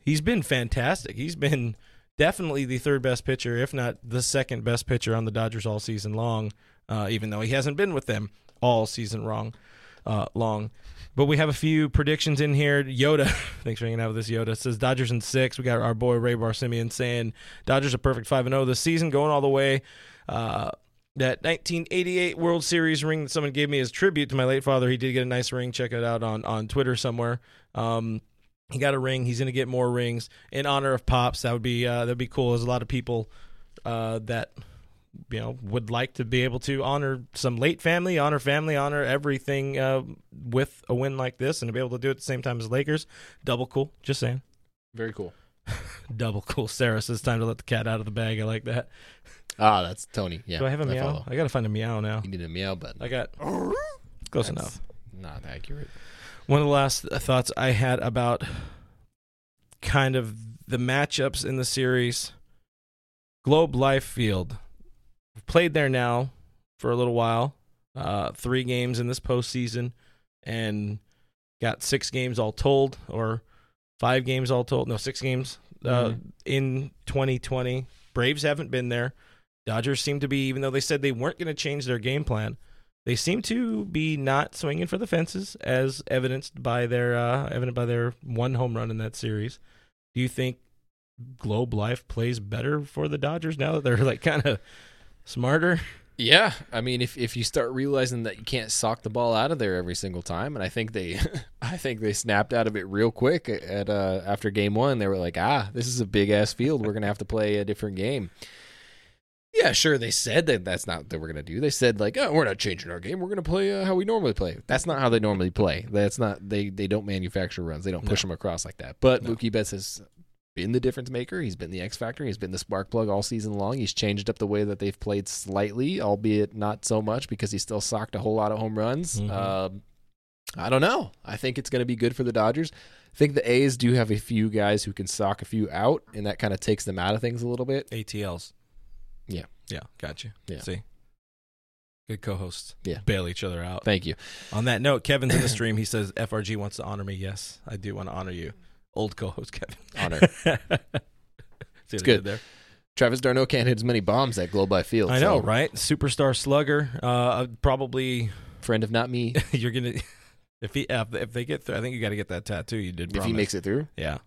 he's been fantastic. He's been definitely the third best pitcher, if not the second best pitcher on the Dodgers all season long. Uh, even though he hasn't been with them all season wrong, uh, long. But we have a few predictions in here. Yoda, thanks for hanging out with us. Yoda says Dodgers in six. We got our boy Ray Barsimian saying Dodgers are perfect five and zero this season, going all the way. Uh, that 1988 World Series ring that someone gave me as tribute to my late father. He did get a nice ring. Check it out on on Twitter somewhere. Um, he got a ring. He's going to get more rings in honor of pops. That would be uh, that'd be cool. There's a lot of people uh, that you know would like to be able to honor some late family, honor family, honor everything uh, with a win like this, and to be able to do it at the same time as Lakers. Double cool. Just saying. Very cool. Double cool. Sarah says time to let the cat out of the bag. I like that. Ah, that's Tony. Yeah. Do I have a meow? follow. I got to find a meow now. You need a meow button. I got close That's enough. Not accurate. One of the last thoughts I had about kind of the matchups in the series. Globe Life Field. We've played there now for a little while. Uh, three games in this postseason, and got six games all told, or five games all told. No, six games uh, Mhm. in 2020. Braves haven't been there. Dodgers seem to be, even though they said they weren't going to change their game plan, they seem to be not swinging for the fences, as evidenced by their uh, evident by their one home run in that series. Do you think Globe Life plays better for the Dodgers now that they're like kind of smarter? Yeah, I mean, if if you start realizing that you can't sock the ball out of there every single time, and I think they, I think they snapped out of it real quick at uh, after game one. They were like, ah, this is a big ass field. We're gonna have to play a different game. Yeah, sure. They said that that's not what we're gonna do. They said like, oh, we're not changing our game. We're gonna play uh, how we normally play. That's not how they normally play. That's not they they don't manufacture runs. They don't push them across like that. But Mookie Betts has been the difference maker. He's been the X factor. He's been the spark plug all season long. He's changed up the way that they've played slightly, albeit not so much because he still socked a whole lot of home runs. Mhm. Um, I don't know. I think it's going to be good for the Dodgers. I think the A's do have a few guys who can sock a few out, and that kind of takes them out of things a little bit. ATLs. Yeah. Yeah, got you. Yeah. See. Good co-hosts. Yeah. Bail each other out. Thank you. On that note, Kevin's in the stream. He says FRG wants to honor me. Yes, I do want to honor you. Old co-host Kevin. Honor. See what good. there. Travis d'Arnaud can't hit as many bombs at Globe Life Field. I know, so right? Superstar slugger. Uh, probably Friend of not me. you're gonna. If he if, if they get through, I think you got to get that tattoo. You did. If he makes it through, yeah.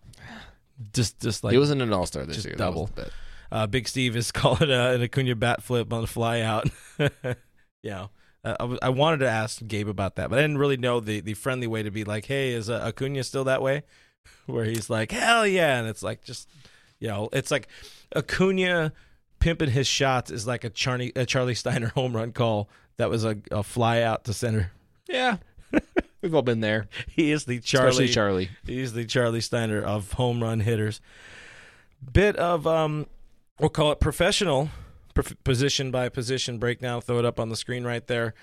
Just just like he wasn't an all star this year. double. That was the bet. uh, Big Steve is calling uh, an Acuna bat flip on the fly out. yeah. Uh, I, I wanted to ask Gabe about that, but I didn't really know the, the friendly way to be like, hey, is uh, Acuna still that way? Where he's like, hell yeah. And it's like, just, you know, it's like Acuna pimping his shots is like a Charlie, a Charlie Steiner home run call that was a, a fly out to center. Yeah, we've all been there. He is the Charlie. Especially Charlie. He's the Charlie Steiner of home run hitters. Bit of um, we'll call it professional position by position breakdown. Throw it up on the screen right there.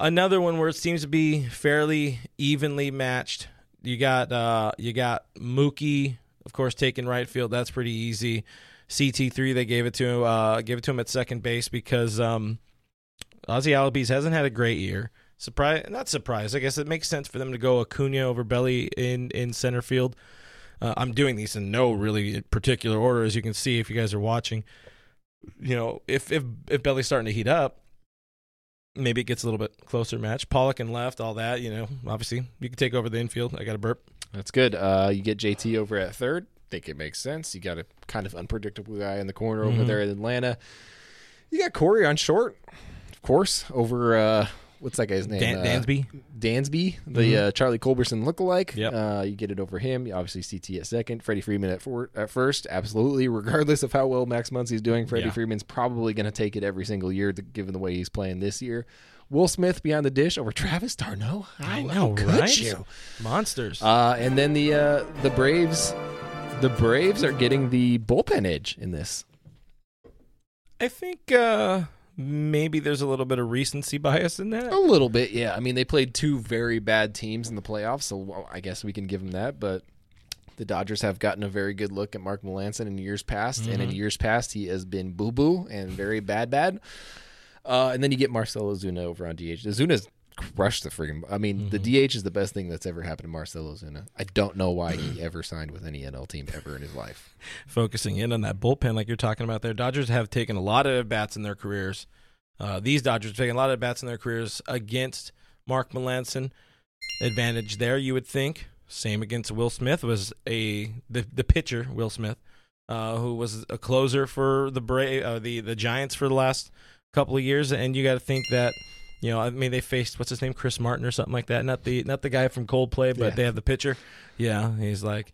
Another one where it seems to be fairly evenly matched. You got uh, you got Mookie, of course, taking right field. That's pretty easy. CT three, they gave it to him. Uh, gave it to him at second base because um, Ozzie Albies hasn't had a great year. Surprise, not surprised. I guess it makes sense for them to go Acuna over Belly in in center field. Uh, I'm doing these in no really particular order, as you can see if you guys are watching. You know, if if if Belly's starting to heat up, maybe it gets a little bit closer match. Pollock and left, all that. You know, obviously you can take over the infield. I got a burp. That's good. Uh, you get JT over at third. Think it makes sense. You got a kind of unpredictable guy in the corner over Mhm. there in Atlanta. You got Corey on short, of course, over uh, what's that guy's name? Dan- Uh, Dansby. Dansby, the Mhm. uh, Charlie Culberson lookalike. Yep. Uh, you get it over him. Obviously, CT at second. Freddie Freeman at, four, at first. Absolutely. Regardless of how well Max Muncy's doing, Freddie Yeah. Freeman's probably going to take it every single year, given the way he's playing this year. Will Smith behind the dish over Travis d'Arnaud. How, I how know, could right? you? Monsters. Uh, and then the uh, the Braves, the Braves are getting the bullpen edge in this. I think uh, maybe there's a little bit of recency bias in that. A little bit, yeah. I mean, they played two very bad teams in the playoffs, so I guess we can give them that. But the Dodgers have gotten a very good look at Mark Melancon in years past, and in years past, he has been boo boo and very bad, bad. Uh, and then you get Marcell Ozuna over on DH. Ozuna's crushed the freaking. I mean, the DH is the best thing that's ever happened to Marcell Ozuna. I don't know why he ever signed with any NL team ever in his life. focusing in on that bullpen like you're talking about there. Dodgers have taken a lot of bats in their careers. Uh, these Dodgers have taken a lot of bats in their careers against Mark Melancon. Advantage there, you would think. Same against Will Smith was a the the pitcher Will Smith, uh, who was a closer for the Bra- uh, the the Giants for the last couple of years, and you got to think that. You know, I mean, they faced what's his name, Chris Martin or something like that. Not the not the guy from Coldplay, but Yeah. they have the pitcher. Yeah, he's like,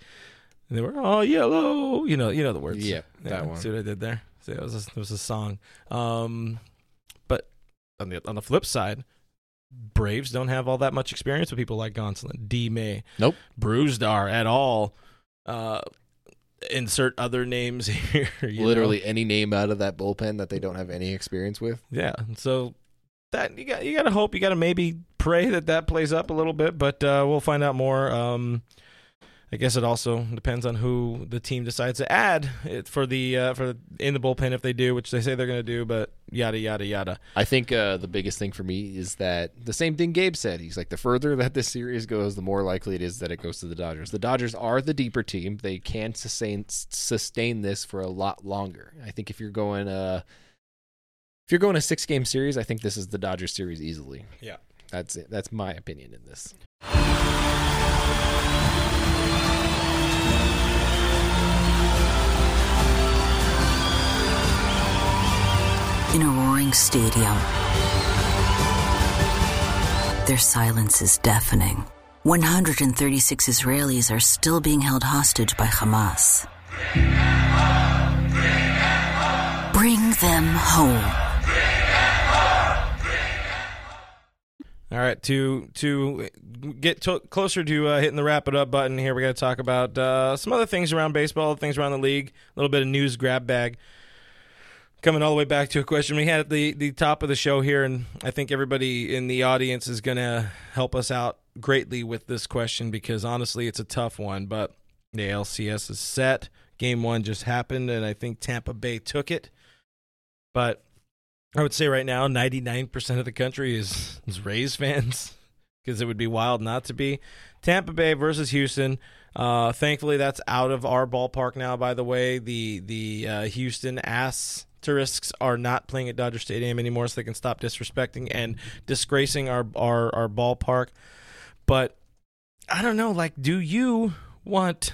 they were all yellow. You know, you know the words. Yeah, that one. See what I did there? See, it was a, it was a song. Um, but on the on the flip side, Braves don't have all that much experience with people like Gonsolin, D May, Nope. Brusdar at all. Uh, insert other names here. you know? Literally any name out of that bullpen that they don't have any experience with. Yeah. So that you got you got to hope you got to maybe pray that that plays up a little bit, but uh, we'll find out more. Um, I guess it also depends on who the team decides to add for the uh, for in the bullpen if they do, which they say they're going to do. But yada yada yada. I think uh, the biggest thing for me is that the same thing Gabe said. He's like, the further that this series goes, the more likely it is that it goes to the Dodgers. The Dodgers are the deeper team. They can sustain sustain this for a lot longer. I think if you're going uh if you're going a six game series, I think this is the Dodgers series easily. Yeah. That's it. That's my opinion in this. In a roaring stadium, their silence is deafening. 136 Israelis are still being held hostage by Hamas. Bring them home. All right, to to get to, closer to uh, hitting the wrap it up button here, we got to talk about uh, some other things around baseball, things around the league, a little bit of news grab bag. Coming all the way back to a question we had at the, the top of the show here, and I think everybody in the audience is going to help us out greatly with this question because honestly, it's a tough one. But the LCS is set. Game one just happened, and I think Tampa Bay took it. But I would say right now, 99% of the country is, is Rays fans because it would be wild not to be. Tampa Bay versus Houston. Uh, thankfully, that's out of our ballpark now. By the way, the the uh, Houston Asterisks are not playing at Dodger Stadium anymore, so they can stop disrespecting and disgracing our our, our ballpark. But I don't know. Like, do you want?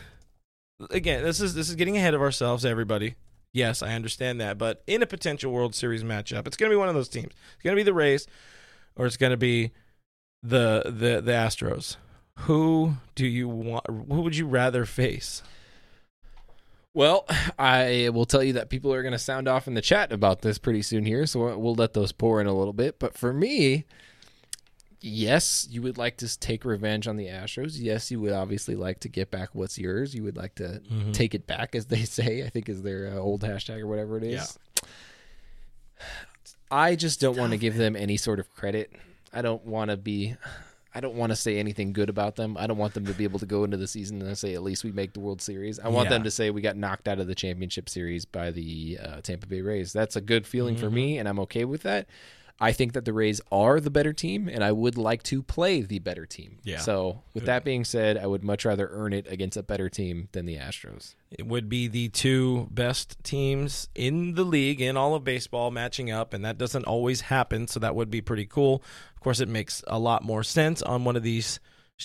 Again, this is this is getting ahead of ourselves. Everybody. Yes, I understand that. But in a potential World Series matchup, it's going to be one of those teams. It's going to be the Rays, or it's going to be the the the Astros. Who do you want? Who would you rather face? Well, I will tell you that people are going to sound off in the chat about this pretty soon here, so we'll let those pour in a little bit. But for me, yes, you would like to take revenge on the Astros. Yes, you would obviously like to get back what's yours. You would like to Mm-hmm. take it back, as they say. I think is their uh, old hashtag or whatever it is. Yeah. I just don't want to give them any sort of credit. I don't want to be. I don't want to say anything good about them. I don't want them to be able to go into the season and say at least we make the World Series. I want Yeah. them to say we got knocked out of the championship series by the uh, Tampa Bay Rays. That's a good feeling for Mm-hmm. me, and I'm okay with that. I think that the Rays are the better team, and I would like to play the better team. Yeah. So, with that being said, I would much rather earn it against a better team than the Astros. It would be the two best teams in the league in all of baseball matching up, and that doesn't always happen. So that would be pretty cool. Of course, it makes a lot more sense on one of these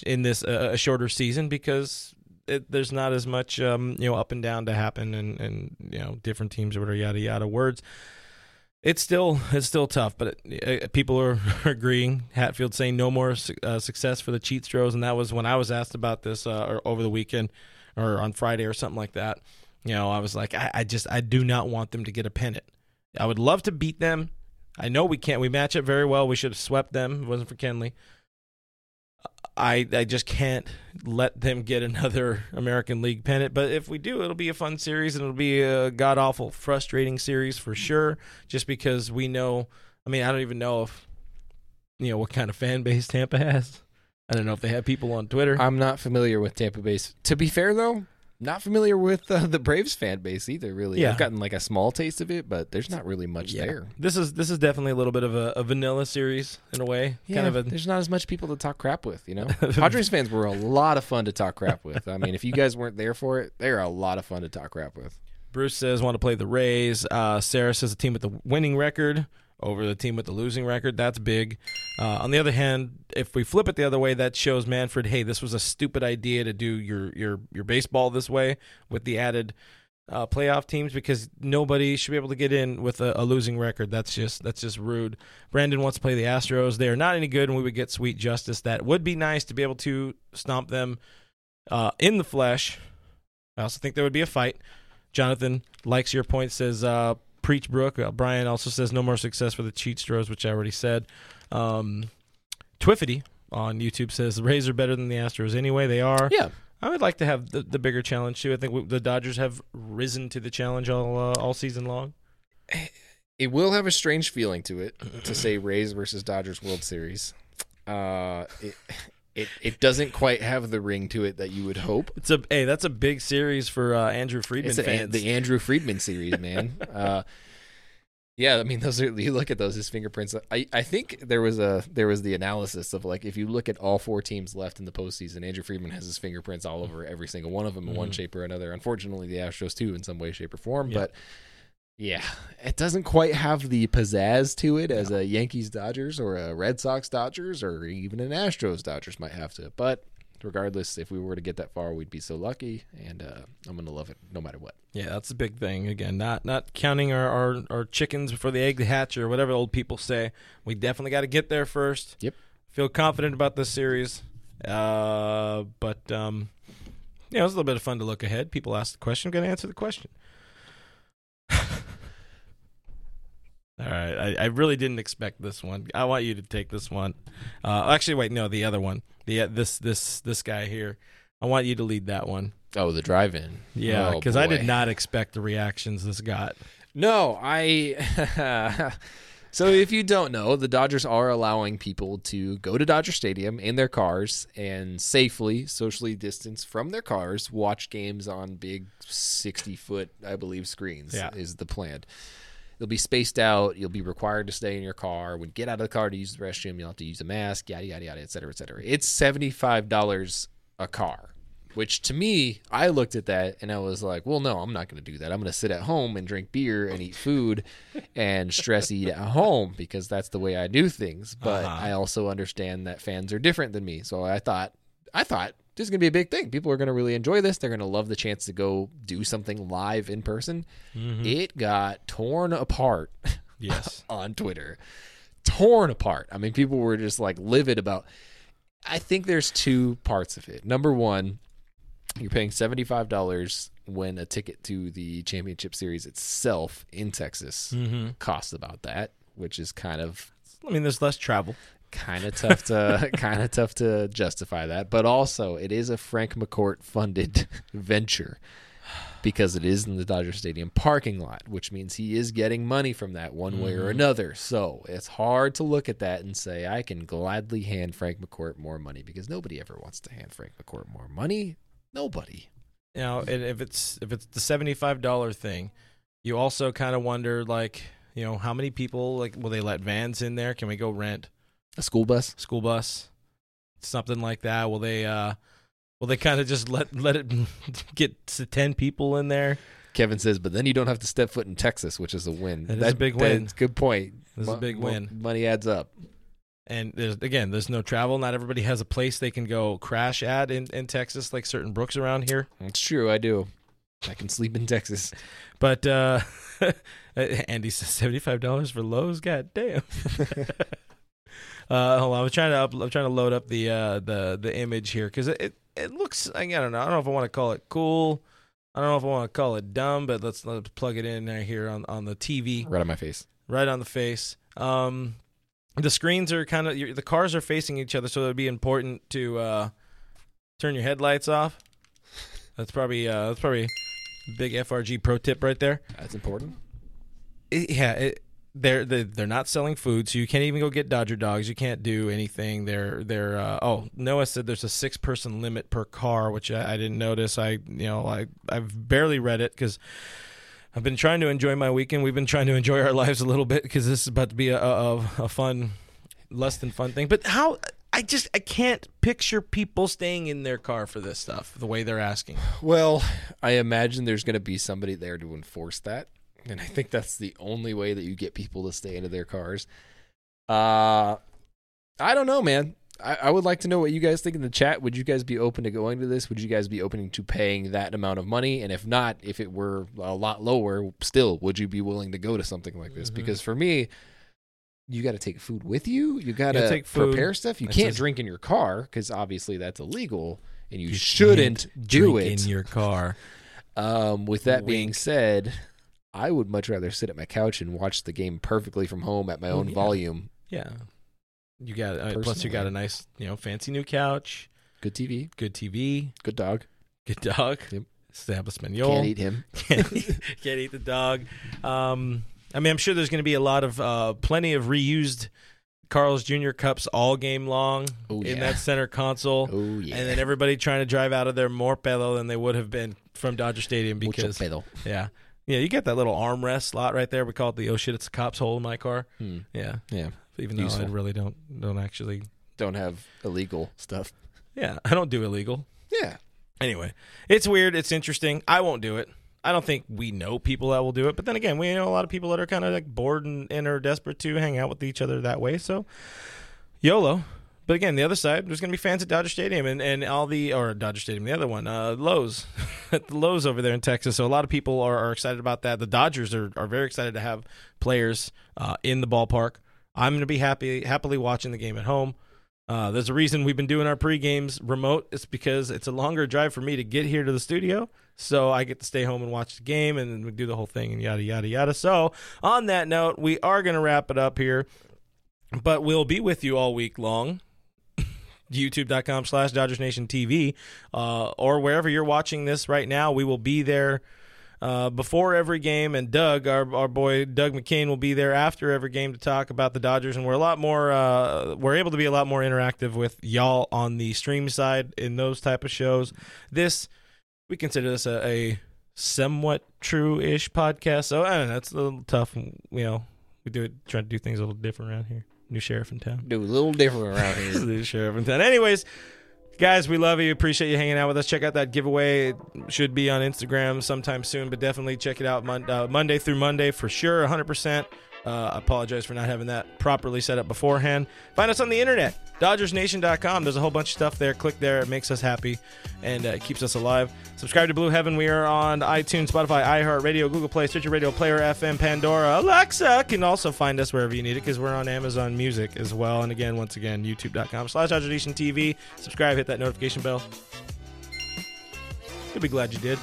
in this uh, a shorter season because it, there's not as much um, you know up and down to happen, and and you know different teams or whatever yada yada words. It's still it's still tough, but uh, people are, agreeing. Hatfield saying no more su- uh, success for the cheat throws, and that was when I was asked about this uh, over the weekend or on Friday or something like that. You know, I was like, I, I just I do not want them to get a pennant. I would love to beat them. I know we can't. We match up very well. We should have swept them. It wasn't for Kenley. I I just can't let them get another American League pennant. But if we do, it'll be a fun series and it'll be a god awful, frustrating series for sure. Just because we know, I mean, I don't even know if you know what kind of fan base Tampa has. I don't know if they have people on Twitter. I'm not familiar with Tampa Bay. To be fair, though, not familiar with uh, the Braves fan base either. Really, Yeah. I've gotten like a small taste of it, but there's not really much Yeah. there. This is this is definitely a little bit of a, a vanilla series in a way. Yeah, kind of a there's not as much people to talk crap with, you know. Padres fans were a lot of fun to talk crap with. I mean, if you guys weren't there for it, they're a lot of fun to talk crap with. Bruce says want to play the Rays. Uh, Sarah says a team with the winning record over the team with the losing record. That's big. Uh, on the other hand, if we flip it the other way, that shows Manfred, hey, this was a stupid idea to do your your your baseball this way with the added uh, playoff teams because nobody should be able to get in with a, a losing record. That's just that's just rude. Brandon wants to play the Astros. They are not any good, and we would get sweet justice. That would be nice to be able to stomp them uh, in the flesh. I also think there would be a fight. Jonathan likes your point. Says uh, preach Brooke. Uh, Brian also says no more success for the cheat throws, which I already said. Um, Twiffity on YouTube says the Rays are better than the Astros anyway. They are. Yeah, I would like to have the, the bigger challenge too. I think we, the Dodgers have risen to the challenge all uh, all season long. it will have a strange feeling to it to say Rays versus Dodgers World Series. Uh, it, it it doesn't quite have the ring to it that you would hope. It's a hey, that's a big series for uh, Andrew Friedman a, fans. the Andrew Friedman series, man. uh, yeah, I mean, those are you look at those his fingerprints. I, I think there was a there was the analysis of like if you look at all four teams left in the postseason, Andrew Friedman has his fingerprints all over every single one of them in one shape or another. Unfortunately, the Astros too in some way, shape, or form. But yeah, it doesn't quite have the pizzazz to it as a Yankees Dodgers or a Red Sox Dodgers or even an Astros Dodgers might have to. But regardless, if we were to get that far, we'd be so lucky, and uh, I'm gonna love it no matter what. Yeah, that's a big thing. Again, not not counting our, our, our chickens before the egg hatch or whatever old people say. We definitely got to get there first. Yep. Feel confident about this series. Uh, but um, yeah, it was a little bit of fun to look ahead. People ask the question. I'm going to answer the question. All right, I, I really didn't expect this one. I want you to take this one. Uh, actually, wait, no, the other one. The uh, this this this guy here. I want you to lead that one. Oh, the drive-in. Yeah, Oh, because I did not expect the reactions this got. No, I. so if you don't know, the Dodgers are allowing people to go to Dodger Stadium in their cars and safely, socially distance from their cars, watch games on big sixty-foot, I believe, screens. Yeah. is the plan. You'll be spaced out. You'll be required to stay in your car. When you get out of the car to use the restroom, you'll have to use a mask. Yada yada yada, et cetera, et cetera. It's seventy-five dollars a car Which to me, I looked at that and I was like, well, no, I'm not going to do that. I'm going to sit at home and drink beer and eat food and stress eat at home because that's the way I do things. But Uh-huh. I also understand that fans are different than me. So I thought, I thought this is going to be a big thing. People are going to really enjoy this. They're going to love the chance to go do something live in person. It got torn apart Yes. on Twitter. Torn apart. I mean, people were just like livid about. I think there's two parts of it. Number one, you're paying $75 when a ticket to the championship series itself in Texas Mm-hmm. costs about that, which is kind of I mean, there's less travel. Kind of tough to kind of tough to justify that. But also, it is a Frank McCourt funded venture because it is in the Dodger Stadium parking lot, which means he is getting money from that one way or mm-hmm. another. So it's hard to look at that and say I can gladly hand Frank McCourt more money because nobody ever wants to hand Frank McCourt more money. Nobody. You know, and if it's if it's the seventy five dollar thing, you also kind of wonder like, you know, how many people like will they let vans in there? Can we go rent A school bus. school bus, something like that? Will they uh will they kind of just let let it get to ten people in there? Kevin says, but then you don't have to step foot in Texas, which is a win. That is a big win. Good point. This is a Mo- big mo- win. Money adds up. And there's again, there's no travel. Not everybody has a place they can go crash at in, in Texas, like certain brooks around here. It's true. I do. I can sleep in Texas. But uh Andy says seventy five dollars for Lowe's. God damn. Uh, hold on, I'm trying to up, I'm trying to load up the uh, the the image here because it, it it looks I don't know I don't know if I want to call it cool. I don't know if I want to call it dumb, but let's let's plug it in here on on the TV Right on my face. right on the face. Um, the screens are kind of the cars are facing each other, so it'd be important to uh, turn your headlights off. That's probably uh, that's probably a big FRG pro tip right there. That's important. It- yeah, it, they're, they're not selling food, so you can't even go get Dodger dogs. You can't do anything. They're they're uh, oh Noah said there's a six person limit per car, which I, I didn't notice. I you know I I've barely read it because I've been trying to enjoy my weekend. We've been trying to enjoy our lives a little bit because this is about to be a, a a fun, less than fun thing. But how I just I can't picture people staying in their car for this stuff the way they're asking. Well, I imagine there's going to be somebody there to enforce that, and I think that's the only way that you get people to stay into their cars. Uh, I don't know, man. I, I would like to know what you guys think in the chat. Would you guys be open to going to this? Would you guys be open to paying that amount of money? And if not, if it were a lot lower, still, would you be willing to go to something like this? Mhm. Because for me, you got to take food with you. You got take prepare stuff. You can't drink in your car because obviously that's illegal, and you, shouldn't can't do drink it in your car. um, with that being said, I would much rather sit at my couch and watch the game perfectly from home at my own yeah. volume. Yeah, you got uh, plus you got a nice you know fancy new couch, Good TV, good TV, good dog. good dog. Yep. Establishment. Can't eat him. can't, eat, can't eat the dog. Um, I mean, I'm sure there's going to be a lot of uh, plenty of reused Carl's Jr. cups all game long Oh, in yeah. that center console. Oh yeah. And then everybody trying to drive out of there more pedo than they would have been from Dodger Stadium because pedo. yeah, yeah, you get that little armrest slot right there. We call it the oh shit, it's a cop's hole in my car. Hmm. Yeah, Yeah. even though I really don't don't actually. Don't have illegal stuff. Yeah, I don't do illegal. Yeah. Anyway, it's weird. It's interesting. I won't do it. I don't think we know people that will do it. But then again, we know a lot of people that are kind of like bored and, and are desperate to hang out with each other that way. So, YOLO. But again, the other side, there's going to be fans at Dodger Stadium and, and all the, or Dodger Stadium, the other one, uh, Lowe's, the Lowe's over there in Texas. So a lot of people are, are excited about that. The Dodgers are, are very excited to have players uh, in the ballpark. I'm going to be happy, happily watching the game at home. Uh, there's a reason we've been doing our pre games remote. It's because it's a longer drive for me to get here to the studio. So I get to stay home and watch the game and we do the whole thing and yada, yada, yada. So on that note, we are going to wrap it up here, but we'll be with you all week long. YouTube.com slash Dodgers Nation TV, uh, or wherever you're watching this right now. We will be there uh, before every game, and Doug, our, our boy Doug McKain, will be there after every game to talk about the Dodgers. And we're a lot more, uh, we're able to be a lot more interactive with y'all on the stream side in those type of shows. This we consider this a, a somewhat true-ish podcast. So I don't know, it's a little tough. You know, we do it, try to do things a little different around here. New sheriff in town. Do a little different around here. the sheriff in town. Anyways, Guys, we love you. Appreciate you hanging out with us. Check out that giveaway. It should be on Instagram sometime soon, but definitely check it out mon- uh, Monday through Monday for sure, 100%. Uh, I apologize for not having that properly set up beforehand. Find us on the internet, DodgersNation.com. There's a whole bunch of stuff there. Click there. It makes us happy and uh, keeps us alive. Subscribe to Blue Heaven. We are on iTunes, Spotify, iHeartRadio, Google Play, Stitcher Radio, Player FM, Pandora, Alexa. Can also find us wherever you need it because we're on Amazon Music as well. And again, once again, YouTube.com slash Dodger TV. Subscribe, hit that notification bell. You'll be glad you did.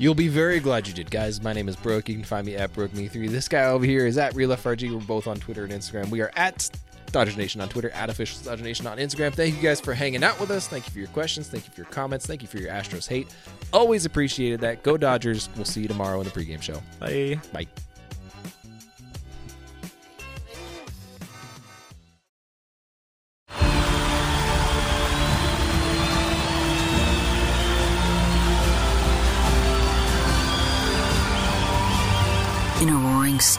You'll be very glad you did, guys. My name is Brooke. You can find me at BrookeMe3. This guy over here is at RealFRG. We're both on Twitter and Instagram. We are at Dodgers Nation on Twitter, at Official Dodger Nation on Instagram. Thank you guys for hanging out with us. Thank you for your questions. Thank you for your comments. Thank you for your Astros hate. Always appreciated that. Go Dodgers. We'll see you tomorrow in the pregame show. Bye. Bye.